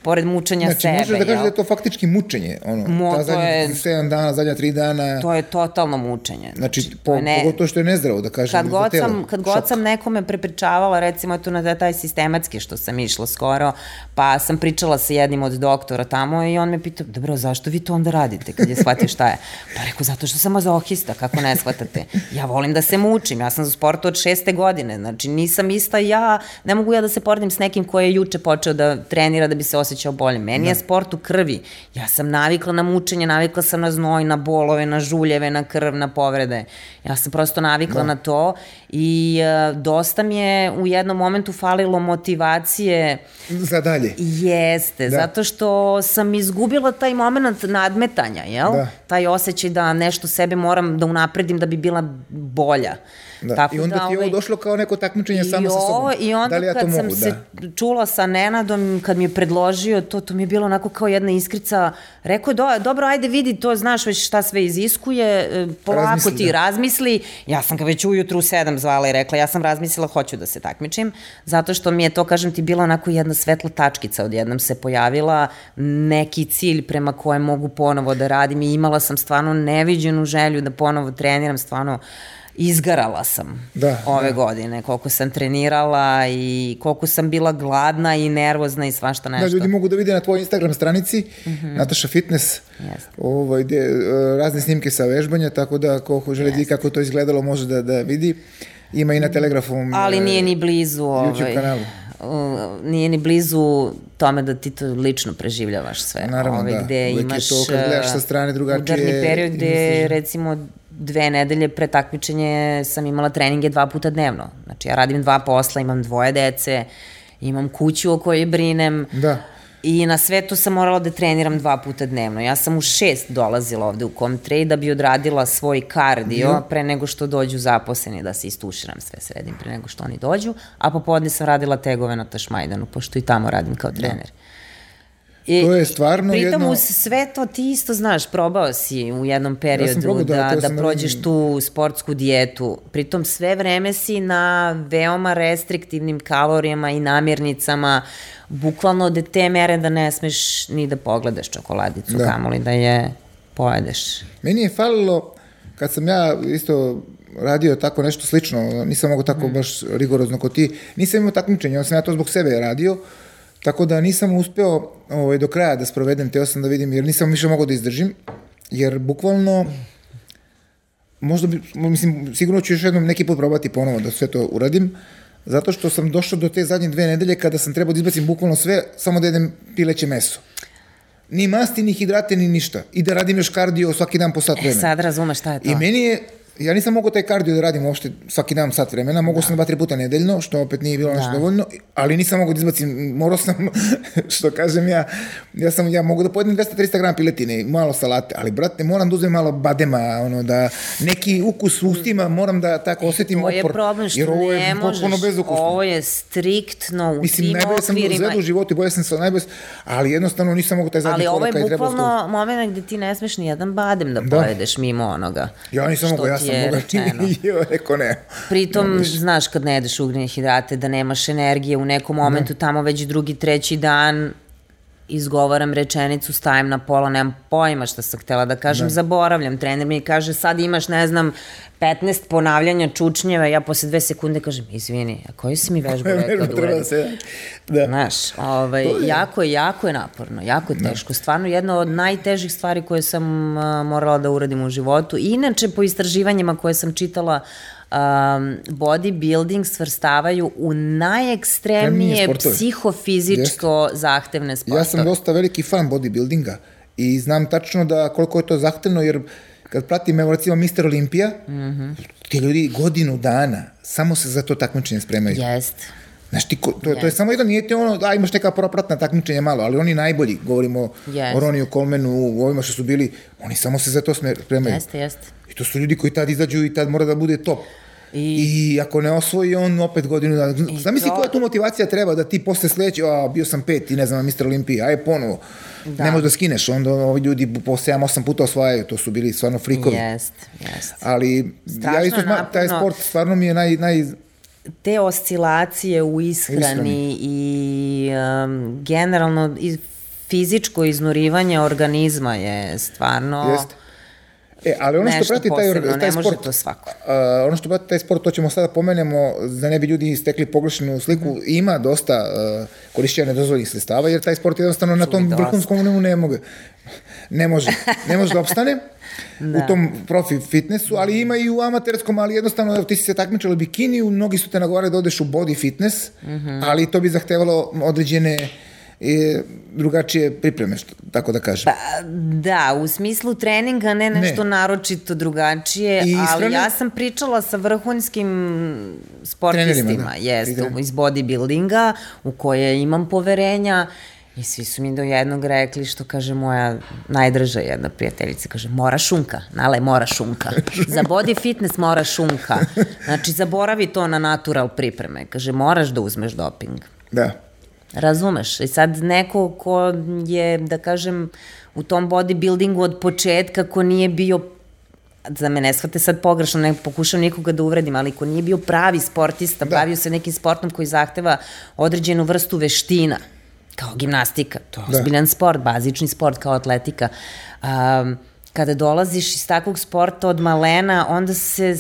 pored mučenja znači, sebe. Znači, možeš da kažeš da je to faktički mučenje, ono, Mo, ta zadnja je, 7 dana, zadnja 3 dana. To je totalno mučenje. Znači, znači po, ne, pogotovo što je nezdravo, da kažem, kad god sam, Kad god sam nekome prepričavala, recimo, tu na taj sistematski što sam išla skoro, pa sam pričala sa jednim od doktora tamo i on me pitao, dobro, zašto vi to onda radite kad je shvatio šta je? Pa rekao, zato što sam mazohista, kako ne shvatate? Ja volim da se mučim, ja sam za sportu od šeste godine, znači nisam ista ja, ne mogu ja da se poredim s nekim koji je juče počeo da trenira da bi se osjećao bolje. Meni da. je sport u krvi. Ja sam navikla na mučenje, navikla sam na znoj, na bolove, na žuljeve, na krv, na povrede. Ja sam prosto navikla da. na to i uh, dosta mi je u jednom momentu falilo motivacije. Za dalje. Jeste, da. zato što sam izgubila taj moment nadmetanja, jel? Da. Taj osjećaj da nešto sebe moram da unapredim da bi bila bolja. Da. Tako I onda da, ti je ovo ovaj, došlo kao neko takmičenje samo sa sobom. I onda da li ja kad sam mogu? se da. čula sa Nenadom, kad mi je predložio to, to mi je bilo onako kao jedna iskrica. Rekao je, do, dobro, ajde vidi, to znaš već šta sve iziskuje, e, polako razmisli, ti da. razmisli. Ja sam ga već ujutru u sedam zvala i rekla, ja sam razmislila, hoću da se takmičim, zato što mi je to, kažem ti, bila onako jedna svetla tačkica, odjednom se pojavila neki cilj prema kojem mogu ponovo da radim i imala sam stvarno neviđenu želju da ponovo treniram, stvarno izgarala sam da, ove da. godine, koliko sam trenirala i koliko sam bila gladna i nervozna i svašta nešto. Da, ljudi mogu da vide na tvojoj Instagram stranici, mm -hmm. Nataša Fitness, yes. ovaj, gde, uh, razne snimke sa vežbanja, tako da ko želi yes. kako to izgledalo može da, da vidi. Ima i na Telegrafovom Ali nije ni blizu ovaj, YouTube kanalu. Uh, nije ni blizu tome da ti to lično preživljavaš sve. Naravno, ovaj, da. Gde Uvijek imaš, je to kad gledaš sa strane drugačije. Udarni period gde, recimo, dve nedelje pre takmičenje sam imala treninge dva puta dnevno. Znači ja radim dva posla, imam dvoje dece, imam kuću o kojoj brinem. Da. I na sve to sam morala da treniram dva puta dnevno. Ja sam u šest dolazila ovde u Comtrade da bi odradila svoj kardio mm. pre nego što dođu zaposleni da se istuširam sve sredim pre nego što oni dođu, a popodne sam radila tegove na Tašmajdanu, pošto i tamo radim kao da. trener. Da. I, to je stvarno pritom jedno... uz sve to ti isto znaš, probao si u jednom periodu ja probao, da, da, da prođeš tu sportsku dijetu. Pritom sve vreme si na veoma restriktivnim kalorijama i namirnicama, bukvalno do te mere da ne smeš ni da pogledaš čokoladicu, da. kamoli da je pojedeš. Meni je falilo, kad sam ja isto radio tako nešto slično, nisam mogo tako mm. baš rigorozno kao ti, nisam imao takmičenja, sam ja to zbog sebe radio, Tako da nisam uspeo ovaj, do kraja da sprovedem, teo sam da vidim, jer nisam više mogao da izdržim, jer bukvalno, možda bi, mislim, sigurno ću još jednom neki put probati ponovo da sve to uradim, zato što sam došao do te zadnje dve nedelje kada sam trebao da izbacim bukvalno sve, samo da jedem pileće meso. Ni masti, ni hidrate, ni ništa. I da radim još kardio svaki dan po sat e, vremena. E, sad razumeš šta je to. I meni je ja nisam mogao taj kardio da radim uopšte svaki dan sat vremena, mogao da. sam dva, tri puta nedeljno, što opet nije bilo da. nešto dovoljno, ali nisam mogao da izbacim, morao sam, što kažem ja, ja sam, ja mogu da pojedem 200-300 grama piletine, malo salate, ali brate, moram da uzmem malo badema, ono, da neki ukus u ustima moram da tako osetim opor. Ovo je problem što jer ovo je ne možeš, bez ovo je striktno u Mislim, tim okvirima. Mislim, najbolje sam u životu, bolje sam sa najbolje, ali jednostavno nisam mogao taj zadnji korak Ali ovo je bukvalno moment gde ti ne smeš ni jedan badem da, da. pojedeš mimo onoga. Ja nisam mogao, ja sam je rečeno. Nije rekao ne. Pritom, ne znaš kad ne jedeš ugljenje hidrate, da nemaš energije u nekom momentu, ne. tamo već drugi, treći dan izgovaram rečenicu, stajem na pola, nemam pojma šta sam htela da kažem, da. zaboravljam. Trener mi kaže, sad imaš, ne znam, 15 ponavljanja čučnjeva, ja posle dve sekunde kažem, izvini, a koju si mi vežbu rekao da uradim? Se, da. Znaš, ovaj, je. jako je, jako je naporno, jako je da. teško. Da. Stvarno, jedna od najtežih stvari koje sam uh, morala da uradim u životu. Inače, po istraživanjima koje sam čitala, um, bodybuilding svrstavaju u najekstremnije psihofizičko Jest. zahtevne sportove. Ja sam dosta veliki fan bodybuildinga i znam tačno da koliko je to zahtevno, jer kad pratim, evo recimo Mr. Olimpija, mm -hmm. ti ljudi godinu dana samo se za to takmičenje spremaju. Jest. Znaš ti, to, yes. to je samo jedan, nije ti ono, da imaš neka propratna takmičenja malo, ali oni najbolji, govorimo yes. o Roniju Kolmenu, o ovima što su bili, oni samo se za to spremaju. Jeste, jeste. I to su ljudi koji tad izađu i tad mora da bude top. I, I ako ne osvoji on opet godinu dana. Zamisli to... koja tu motivacija treba da ti posle sledeći, a bio sam pet i ne znam, Mr. Olimpija, aj ponovo. Da. Ne možeš da skineš, onda ovi ljudi po 7-8 puta osvajaju, to su bili stvarno frikovi. Jest, jest. Ali Strašno ja isto sma, taj sport stvarno mi je naj, naj te oscilacije u ishrani, ishrani. i um, generalno i fizičko iznurivanje organizma je stvarno... Jeste E, ali ono što prati taj, posebno, taj sport, to svako. Uh, ono što prati taj sport, to ćemo sada pomenemo, da ne bi ljudi istekli pogrešnu sliku, mm. ima dosta uh, korišćenja nedozvoljnih sredstava, jer taj sport jednostavno na tom vrhunskom nivou ne može. Ne može. Ne može da opstane da. u tom profi fitnessu, ali ima i u amaterskom, ali jednostavno, evo, ti si se takmičala u bikiniju, mnogi su te nagovarali da odeš u body fitness, mm -hmm. ali to bi zahtevalo određene uh, i drugačije pripreme, što, tako da kažem. Pa, da, u smislu treninga ne nešto ne. naročito drugačije, ali ja sam pričala sa vrhunskim sportistima, da. jest, iz bodybuildinga, u koje imam poverenja, I svi su mi do jednog rekli što kaže moja najdrža jedna prijateljica, kaže mora šunka, nale mora šunka. Za body fitness mora šunka. Znači zaboravi to na natural pripreme. Kaže moraš da uzmeš doping. Da. Razumeš? I sad neko ko je, da kažem, u tom bodybuildingu od početka, ko nije bio za me ne shvate sad pogrešno, ne pokušam nikoga da uvredim, ali ko nije bio pravi sportista, da. bavio se nekim sportom koji zahteva određenu vrstu veština, kao gimnastika, to je da. ozbiljan sport, bazični sport kao atletika. Um, kada dolaziš iz takvog sporta od malena, onda se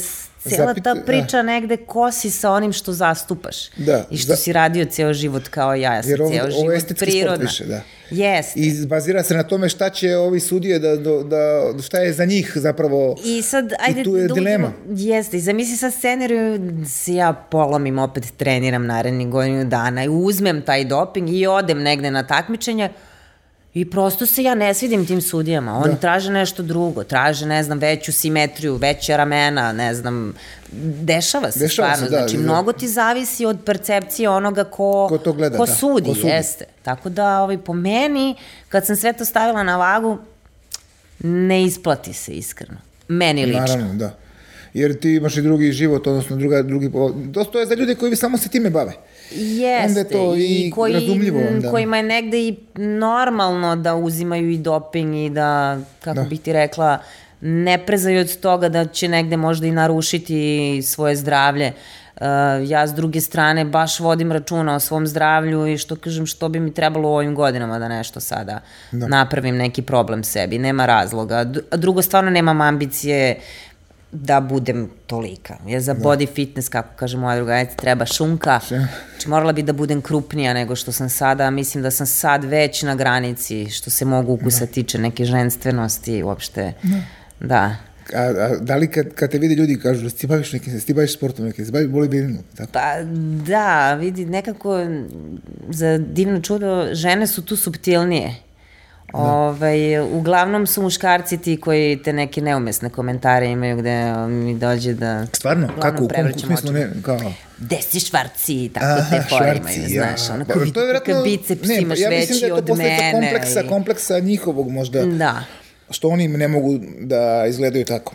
Zapit, ta priča negde kosi sa onim što zastupaš. Da. I što da. si radio ceo život kao ja. Ja sam Jer ovo, ceo život ovo je prirodna. sport više, da. Jeste. I bazira se na tome šta će ovi sudije da, da, da šta je za njih zapravo I sad, ajde, i tu je da dilema. Jeste, i zamisli sad scenariju se ja polomim, opet treniram narednih godinu dana i uzmem taj doping i odem negde na takmičenje, I prosto se ja ne svidim tim sudijama. Oni da. traže nešto drugo, traže, ne znam, veću simetriju, veće ramena, ne znam, dešava se dešava stvarno. Se, da, znači, da. mnogo ti zavisi od percepcije onoga ko, ko, to gleda, ko, da. sudi, ko sudi, jeste. Tako da, ovaj, po meni, kad sam sve to stavila na vagu, ne isplati se iskreno. Meni lično. Naravno, da jer ti imaš i drugi život, odnosno druga, drugi... To je za ljude koji samo se time bave. Jeste. Onda je to i, i koji, razumljivo. Onda. Kojima je negde i normalno da uzimaju i doping i da, kako da. bih ti rekla, ne prezaju od toga da će negde možda i narušiti svoje zdravlje. Uh, ja s druge strane baš vodim računa o svom zdravlju i što kažem što bi mi trebalo u ovim godinama da nešto sada da. napravim neki problem sebi, nema razloga. Drugo, stvarno nemam ambicije uh, da budem tolika. Ja za da. body fitness, kako kaže moja drugarica, treba šunka. Znači morala bi da budem krupnija nego što sam sada. Mislim da sam sad već na granici što se mogu ukusa da. tiče neke ženstvenosti uopšte. Da. da. A, a da li kad, kad te vidi ljudi kažu da si ti baviš nekim, da si ti baviš sportom nekim, da si baviš bodybuildingom, tako? Pa da, vidi, nekako za divno čudo žene su tu subtilnije Da. Ovaj, uglavnom su muškarci ti koji te neke neumesne komentare imaju gde mi dođe da... Stvarno? Kako? U kom smislu ne? Kao? Gde si švarci i tako Aha, te fore imaju, ja. znaš. Ono, pa, to je vjerojatno, biceps ne, pa imaš ja veći da od mene. kompleksa, i... kompleksa njihovog možda. Da. Što oni ne mogu da izgledaju tako.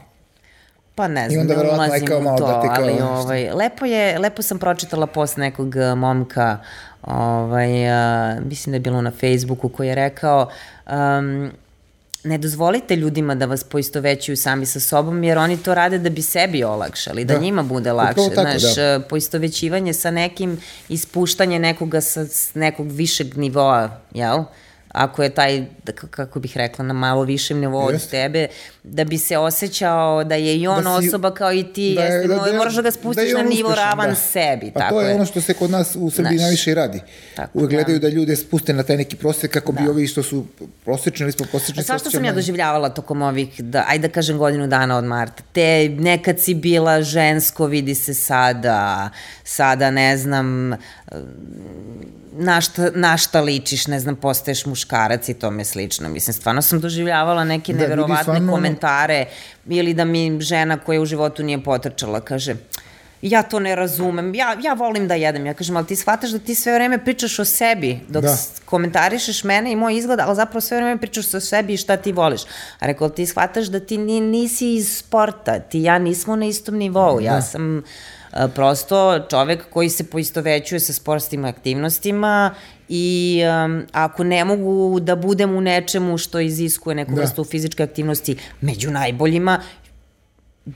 Pa ne znam, ne ulazim u to, da kao, ali ovaj, lepo, je, lepo sam pročitala post nekog momka ovaj, a, mislim da je bilo na Facebooku koji je rekao um, ne dozvolite ljudima da vas poistovećuju sami sa sobom, jer oni to rade da bi sebi olakšali, da, da njima bude lakše. Tako, Znaš, da. poistovećivanje sa nekim, ispuštanje nekoga sa nekog višeg nivoa, jel? Ako je taj, da kako bih rekla, na malo višem nivou od tebe, da bi se osjećao da je i on da si, osoba kao i ti, da je, jeste, da, da, možeš da ga spustiš da na nivo uspešan, ravan da. sebi. Pa tako to je, je ono što se kod nas u Srbiji Znaš, najviše i radi. Tako, Uvek da. gledaju da. da ljude spuste na taj neki prosek kako da. bi ovi što su prosečni ili smo prosečni. A svašta sam ja doživljavala tokom ovih, da, ajde da kažem godinu dana od marta. Te nekad si bila žensko, vidi se sada, sada ne znam, na šta, na šta ličiš, ne znam, postaješ muškarac i tome slično. Mislim, stvarno sam doživljavala neke da, neverovatne stvarno... komentare ili da mi žena koja u životu nije potrčala kaže ja to ne razumem, ja, ja volim da jedem. Ja kažem, ali ti shvataš da ti sve vreme pričaš o sebi, dok da. komentarišeš mene i moj izgled, ali zapravo sve vreme pričaš o sebi i šta ti voliš. A rekao, ti shvataš da ti nisi iz sporta, ti ja nismo na istom nivou. Da. Ja sam prosto čovek koji se poistovećuje sa sportskim aktivnostima i um, ako ne mogu da budem u nečemu što iziskuje neku da. vrstu fizičke aktivnosti među najboljima,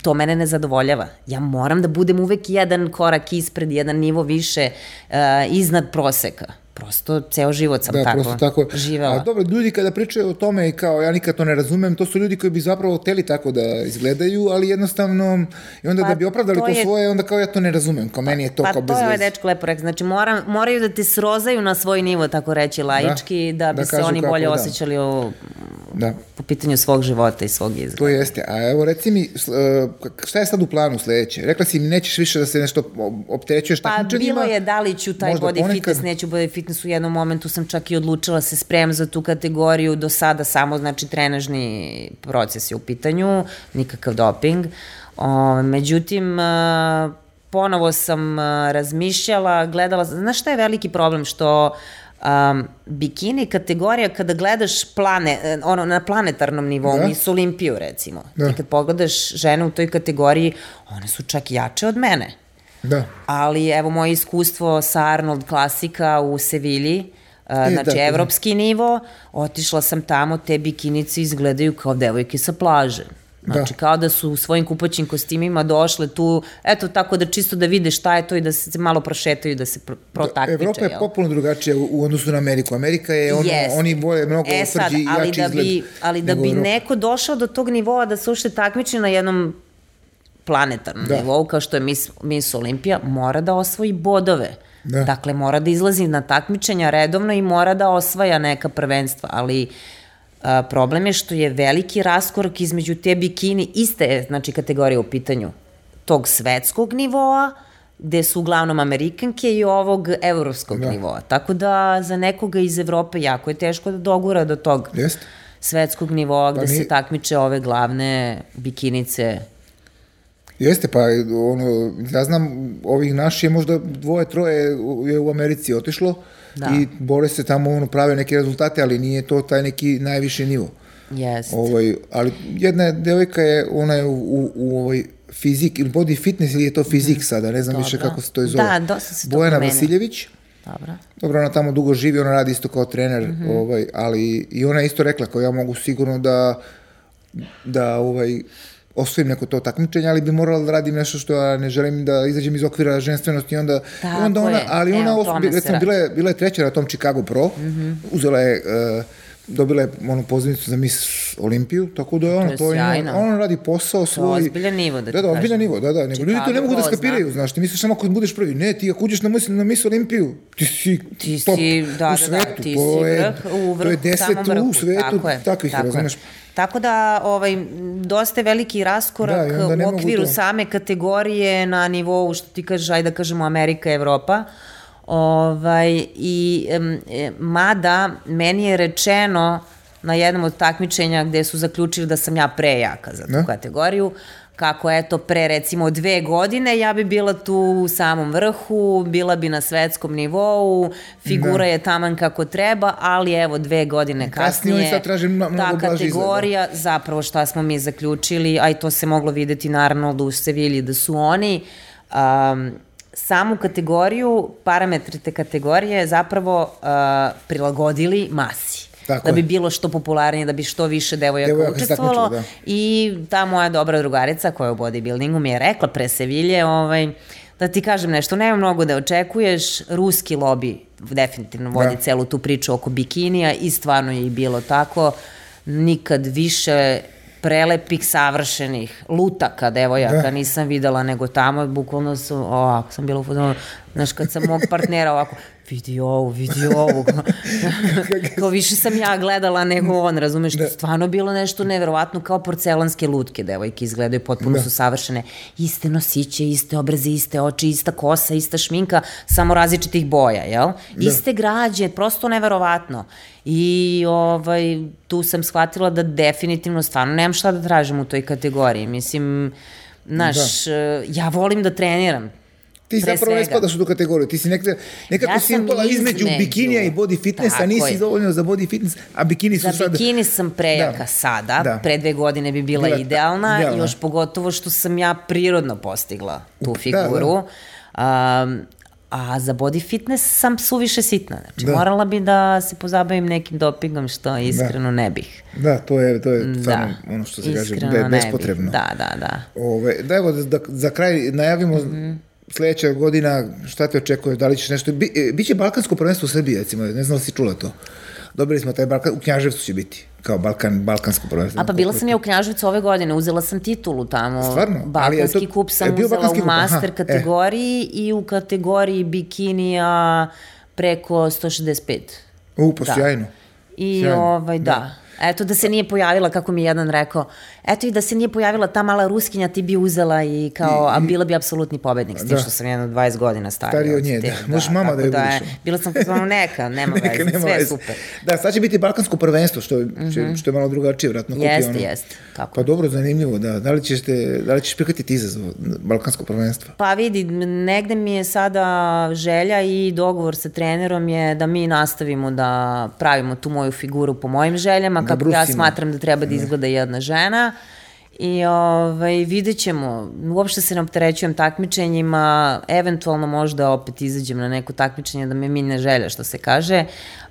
to mene ne zadovoljava. Ja moram da budem uvek jedan korak ispred, jedan nivo više uh, iznad proseka prosto ceo život sam da, tako, prosto tako živela. A dobro, ljudi kada pričaju o tome i kao ja nikad to ne razumem, to su ljudi koji bi zapravo hteli tako da izgledaju, ali jednostavno i onda pa, da bi opravdali to, to je... svoje, onda kao ja to ne razumem, kao pa, meni je to pa, kao bez Pa to je ovaj dečko lepo rekao, znači mora, moraju da te srozaju na svoj nivo, tako reći laički, da, da bi da se oni kako, bolje da. osjećali o, da. po pitanju svog života i svog izgleda. To jeste, a evo reci mi, e, šta je sad u planu sledeće? Rekla si mi nećeš više da se nešto opterećuješ pa, takmičenjima. Pa bilo je da li ću taj body ponekad... fitness, neću body fitness fitness u jednom momentu sam čak i odlučila se spremam za tu kategoriju, do sada samo znači trenažni proces je u pitanju, nikakav doping. O, međutim, ponovo sam razmišljala, gledala, znaš šta je veliki problem što um, bikini kategorija kada gledaš plane, e, ono, na planetarnom nivou, da. Miss Olimpiju recimo, da. ti kad pogledaš žene u toj kategoriji, one su čak jače od mene. Da. Ali evo moje iskustvo sa Arnold klasika u Sevilji, Uh, e, znači da, evropski nivo, otišla sam tamo, te bikinice izgledaju kao devojke sa plaže. Znači, da. kao da su u svojim kupaćim kostimima došle tu, eto, tako da čisto da vide šta je to i da se malo prošetaju, da se protakmiče. Da, Evropa je popuno drugačija u, u odnosu na Ameriku. Amerika je, ono, yes. oni vole mnogo e, sad, tvrđi i jači da izgled. Bi, ali da bi Evropa. neko došao do tog nivoa da se ušte takmiči na jednom planetarnom da. nivou, kao što je Miss, Miss Olimpija, mora da osvoji bodove. Da. Dakle, mora da izlazi na takmičenja redovno i mora da osvaja neka prvenstva, ali a, problem je što je veliki raskorak između te bikini, iste je, znači, kategorija u pitanju tog svetskog nivoa, gde su uglavnom Amerikanke i ovog evropskog da. nivoa. Tako da za nekoga iz Evrope jako je teško da dogura do tog Jest. svetskog nivoa gde pa mi... se takmiče ove glavne bikinice Jeste, pa ono, ja znam, ovih naših je možda dvoje, troje je u Americi otišlo da. i bore se tamo, ono, prave neke rezultate, ali nije to taj neki najviši nivo. Jeste. Ovaj, ali jedna devojka je, ona je u, u, u ovoj fizik, ili body fitness ili je to fizik mm. sada, ne znam Dobro. više kako se to zove. Da, dosta se to Bojana. Vasiljević. Dobro. Dobro, ona tamo dugo živi, ona radi isto kao trener, mm -hmm. ovaj, ali i ona je isto rekla kao ja mogu sigurno da da ovaj osvojim neko to takmičenje, ali bi morala da radim nešto što ja ne želim da izađem iz okvira ženstvenosti i onda, Tako onda ona, ali ona, Evo, recimo, bila je, bila je treća na tom Chicago Pro, mm -hmm. uzela je uh, dobila je onu pozivnicu za Miss Olimpiju, tako da je ona, to je, to ona radi posao svoj. To je ozbiljan nivo, da Da, da, ozbiljan nivo, da, da. Nego ljudi to ne mogu da skapiraju, znaš, ti misliš samo kad budeš prvi. Ne, ti ako uđeš na, Miss, na Miss Olimpiju, ti si ti top si, da, u svetu. Da, da, ti to si vrh, u vrh, to je deset u svetu tako je, takvih, tako razumeš. Tako da, ovaj, dosta je veliki raskorak da, u okviru same kategorije na nivou, što ti kažeš, ajde da kažemo Amerika, Evropa. Ovaj, I e, mada meni je rečeno na jednom od takmičenja gde su zaključili da sam ja prejaka za tu ne? kategoriju, kako eto pre recimo dve godine ja bi bila tu u samom vrhu, bila bi na svetskom nivou, figura da. je taman kako treba, ali evo dve godine kasnije, kasnije sad traži mnogo ta kategorija, izgleda. zapravo šta smo mi zaključili, a i to se moglo videti naravno da u Sevilji, da su oni um, samu kategoriju, parametre te kategorije zapravo uh, prilagodili masi. Tako da bi bilo što popularnije, da bi što više devojaka, devojaka učestvovalo. Da. I ta moja dobra drugarica koja je u bodybuildingu mi je rekla pre Sevilje, ovaj, da ti kažem nešto, nema mnogo da očekuješ, ruski lobby definitivno vodi da. celu tu priču oko bikinija i stvarno je i bilo tako. Nikad više prelepih, savršenih lutaka devojaka da. nisam videla nego tamo, bukvalno su, ovako sam bila u fotonu, znaš, kad sam mog partnera ovako, vidi ovo, vidi ovo. kao više sam ja gledala nego on, razumeš, da. stvarno bilo nešto neverovatno kao porcelanske lutke devojke izgledaju, potpuno da. su savršene. Iste nosiće, iste obraze, iste oči, ista kosa, ista šminka, samo različitih boja, jel? Da. Iste građe, prosto neverovatno. I ovaj, tu sam shvatila da definitivno stvarno nemam šta da tražim u toj kategoriji. Mislim, znaš, da. ja volim da treniram, Ti zapravo svega. ne spadaš u tu kategoriju, ti si nekde, nekako ja si impala između, između bikinija i body fitnessa, nisi je. dovoljno za body fitness, a bikini su za sada... Za bikini sam prejaka da. sada, da. pre dve godine bi bila, bila idealna, idealna, još pogotovo što sam ja prirodno postigla tu figuru. Da, da. Um, A za body fitness sam suviše sitna. Znači, da. morala bi da se pozabavim nekim dopingom, što da. iskreno da. ne bih. Da, to je, to je da. stvarno ono što se kaže, da je bespotrebno. Da, da, da. Ove, da, evo, da, za kraj najavimo mm -hmm sledeća godina, šta te očekuje, da li ćeš nešto, bi, e, biće Balkansko prvenstvo u Srbiji, recimo, ne znam da si čula to. Dobili smo taj Balkan, u Knjaževcu će biti, kao Balkan, Balkansko prvenstvo. A pa bila sam ja u Knjaževcu ove godine, uzela sam titulu tamo. Stvarno? Balkanski to, kup sam uzela u master kup, kategoriji e. i u kategoriji bikinija preko 165. U, pa da. sjajno. I sjajno. ovaj, da. da. Eto da se nije pojavila, kako mi je jedan rekao, eto i da se nije pojavila ta mala ruskinja, ti bi uzela i kao, I, a bila bi apsolutni pobednik, s da. što sam jedno 20 godina starija. Stariji od nje, da. Možeš mama da je da je, Bila sam kao neka, nema neka, veze, nema sve veze. super. Da, sad će biti balkansko prvenstvo, što, mm -hmm. što je malo drugačije, vratno. Jeste, ono. jeste. Kako? Pa dobro, zanimljivo, da. Da li ćeš, te, da li ćeš prihvatiti izazov balkansko prvenstvo? Pa vidi, negde mi je sada želja i dogovor sa trenerom je da mi nastavimo da pravimo tu moju figuru po mojim željama, da kako brusimo. ja smatram da treba da izgleda jedna žena. I ovaj, vidjet ćemo, uopšte se ne opterećujem takmičenjima, eventualno možda opet izađem na neko takmičenje da me mine želja, što se kaže,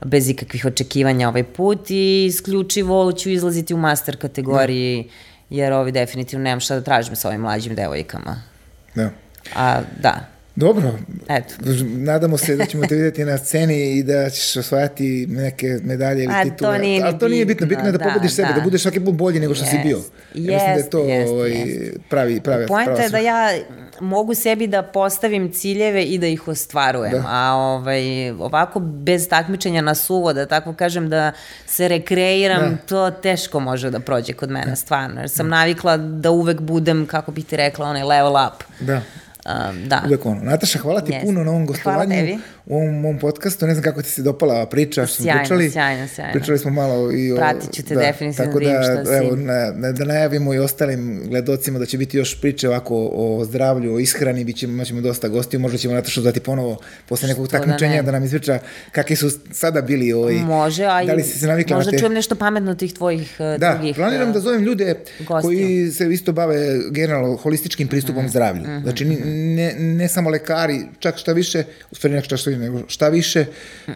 bez ikakvih očekivanja ovaj put i isključivo ću izlaziti u master kategoriji, da. jer ovi definitivno nemam šta da tražim sa ovim mlađim devojkama. Da. A, da. Dobro, Eto. nadamo se da ćemo te videti na sceni i da ćeš osvajati neke medalje ili titule. To nije Ali to nije bitno, bitno je da, da pobediš sebe, da. da budeš svaki put bolji nego što yes. si bio. Ja yes, mislim da je to yes, ovaj, yes. pravi, pravi Poenta je da ja mogu sebi da postavim ciljeve i da ih ostvarujem, da. a ovaj, ovako bez takmičenja na suvo, da tako kažem, da se rekreiram, da. to teško može da prođe kod mene, da. stvarno, jer sam da. navikla da uvek budem, kako bih ti rekla, onaj level up. Da. Um, da. Uvek ono. Nataša, hvala ti yes. puno na ovom gostovanju u ovom mom podcastu. Ne znam kako ti se dopala priča što smo pričali. Sjajno, sjajno. Pričali smo malo i o... Pratit ću te da, definitivno tako da, da šta evo, na, da najavimo i ostalim gledocima da će biti još priče ovako o zdravlju, o ishrani, bit ćemo, imaćemo dosta gostiju, možda ćemo Natašu dati ponovo posle nekog da takmičenja da, da nam izviča kakvi su sada bili ovaj, Može, a da li si se navikla možda te... čujem nešto pametno tih tvojih uh, da, drugih planiram uh, da zovem ljude gostiju. koji se isto bave generalno holističkim pristupom mm -hmm. zdravlju. Mm -hmm. Znači, ne, ne samo lekari, čak šta više, u stvari nek šta, nego šta više,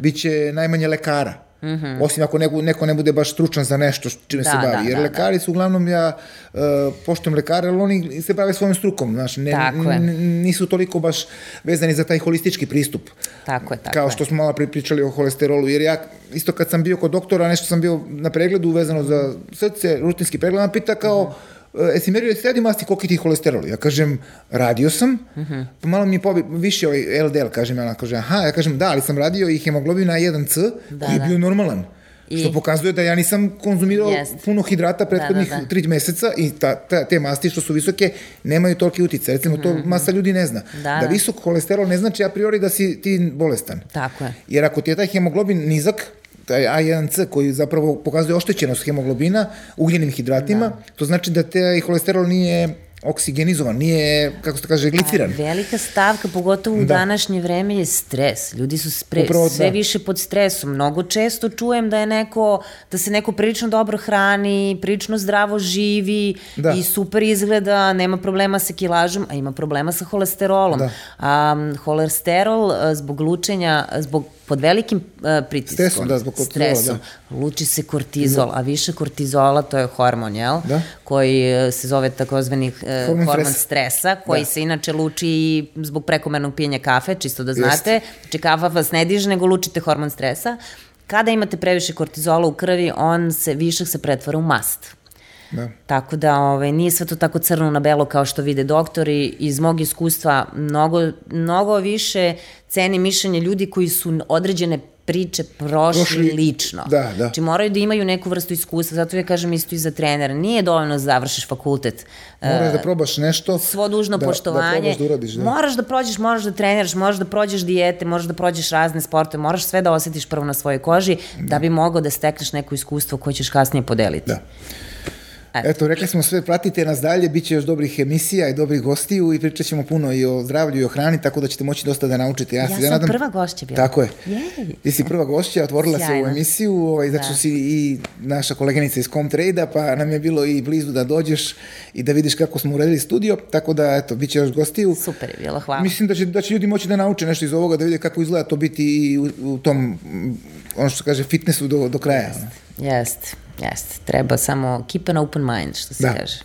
bit će najmanje lekara. Mm -hmm. Osim ako neko, neko ne bude baš stručan za nešto čime da, se bavi. Da, Jer da, lekari da. su uglavnom, ja uh, poštujem lekare, ali oni se bave svojom strukom. Znaš, ne, nisu toliko baš vezani za taj holistički pristup. Tako je, tako Kao što smo malo pričali o holesterolu. Jer ja, isto kad sam bio kod doktora, nešto sam bio na pregledu vezano za srce, rutinski pregled, nam pita kao, mm -hmm E, jesi merio jesi radi masti koliki ti holesterol? Ja kažem, radio sam, uh -huh. pa malo mi je pobi, više ovaj LDL, kažem, ja kaže, aha, ja kažem, da, ali sam radio i hemoglobin na 1C, da, koji je da. bio normalan. I... Što pokazuje da ja nisam konzumirao Jest. puno hidrata prethodnih da, da, da. tri meseca i ta, ta, te masti što su visoke nemaju toliki uticaj. Recimo, to mm -hmm. masa ljudi ne zna. Da, da, da visok holesterol ne znači a priori da si ti bolestan. Tako je. Jer ako ti je taj hemoglobin nizak, taj A1C koji zapravo pokazuje oštećenost hemoglobina ugljenim hidratima, da. to znači da taj holesterol nije oksigenizovan, nije, kako se kaže, gliciran. A, velika stavka, pogotovo u da. današnje vreme, je stres. Ljudi su spre, Upravo, sve da. više pod stresom. Mnogo često čujem da je neko, da se neko prilično dobro hrani, prilično zdravo živi da. i super izgleda, nema problema sa kilažom, a ima problema sa holesterolom. Da. A, holesterol zbog lučenja, zbog pod velikim uh, pritiskom, Stresom, da, zbog kortizola, stresom, luči se kortizol, a više kortizola, to je hormon, jel? Da. Koji uh, se zove takozvani uh, Hormon hormon, stresa. koji Da. se inače luči i zbog prekomernog pijenja kafe, čisto da znate. Znači kafa vas ne diže, nego lučite hormon stresa. Kada imate previše kortizola u krvi, on se, višak se pretvara u mast. Da. Tako da ovaj, nije sve to tako crno na belo kao što vide doktori. Iz mog iskustva mnogo, mnogo više ceni mišljenje ljudi koji su određene priče prošli, Prošli- lično. da, da. Znači moraju da imaju neku vrstu iskustva, zato ja kažem isto i za trenera. Nije dovoljno da završiš fakultet. Moraš da probaš nešto. svo dužno da, poštovanje. Da probaš da uradiš, da. Moraš da prođeš, moraš da treniraš, moraš da prođeš dijete, moraš da prođeš razne sportove, moraš sve da osetiš prvo na svojoj koži da, bi mogao da stekneš neko iskustvo koje ćeš kasnije podeliti. Da. Eto. Rekli smo sve, pratite nas dalje, bit će još dobrih emisija i dobrih gostiju i pričat ćemo puno i o zdravlju i o hrani, tako da ćete moći dosta da naučite. Ja, Ja sam nadam... prva gošća bila. Tako je. Jej. Ti si prva gošća, otvorila se u Sjajno. emisiju, ovaj, zato Da. si i naša koleginica iz Comtrade-a, pa nam je bilo i blizu da dođeš i da vidiš kako smo uredili studio, tako da, eto, bit će još gostiju. Super je bilo, hvala. Mislim da će, da će ljudi moći da nauče nešto iz ovoga, da vide kako izgleda to biti i u, u tom, ono što kaže, fitnessu do, do kraja. ono. Jeste, jeste. Treba samo keep an open mind, što se Da. kaže.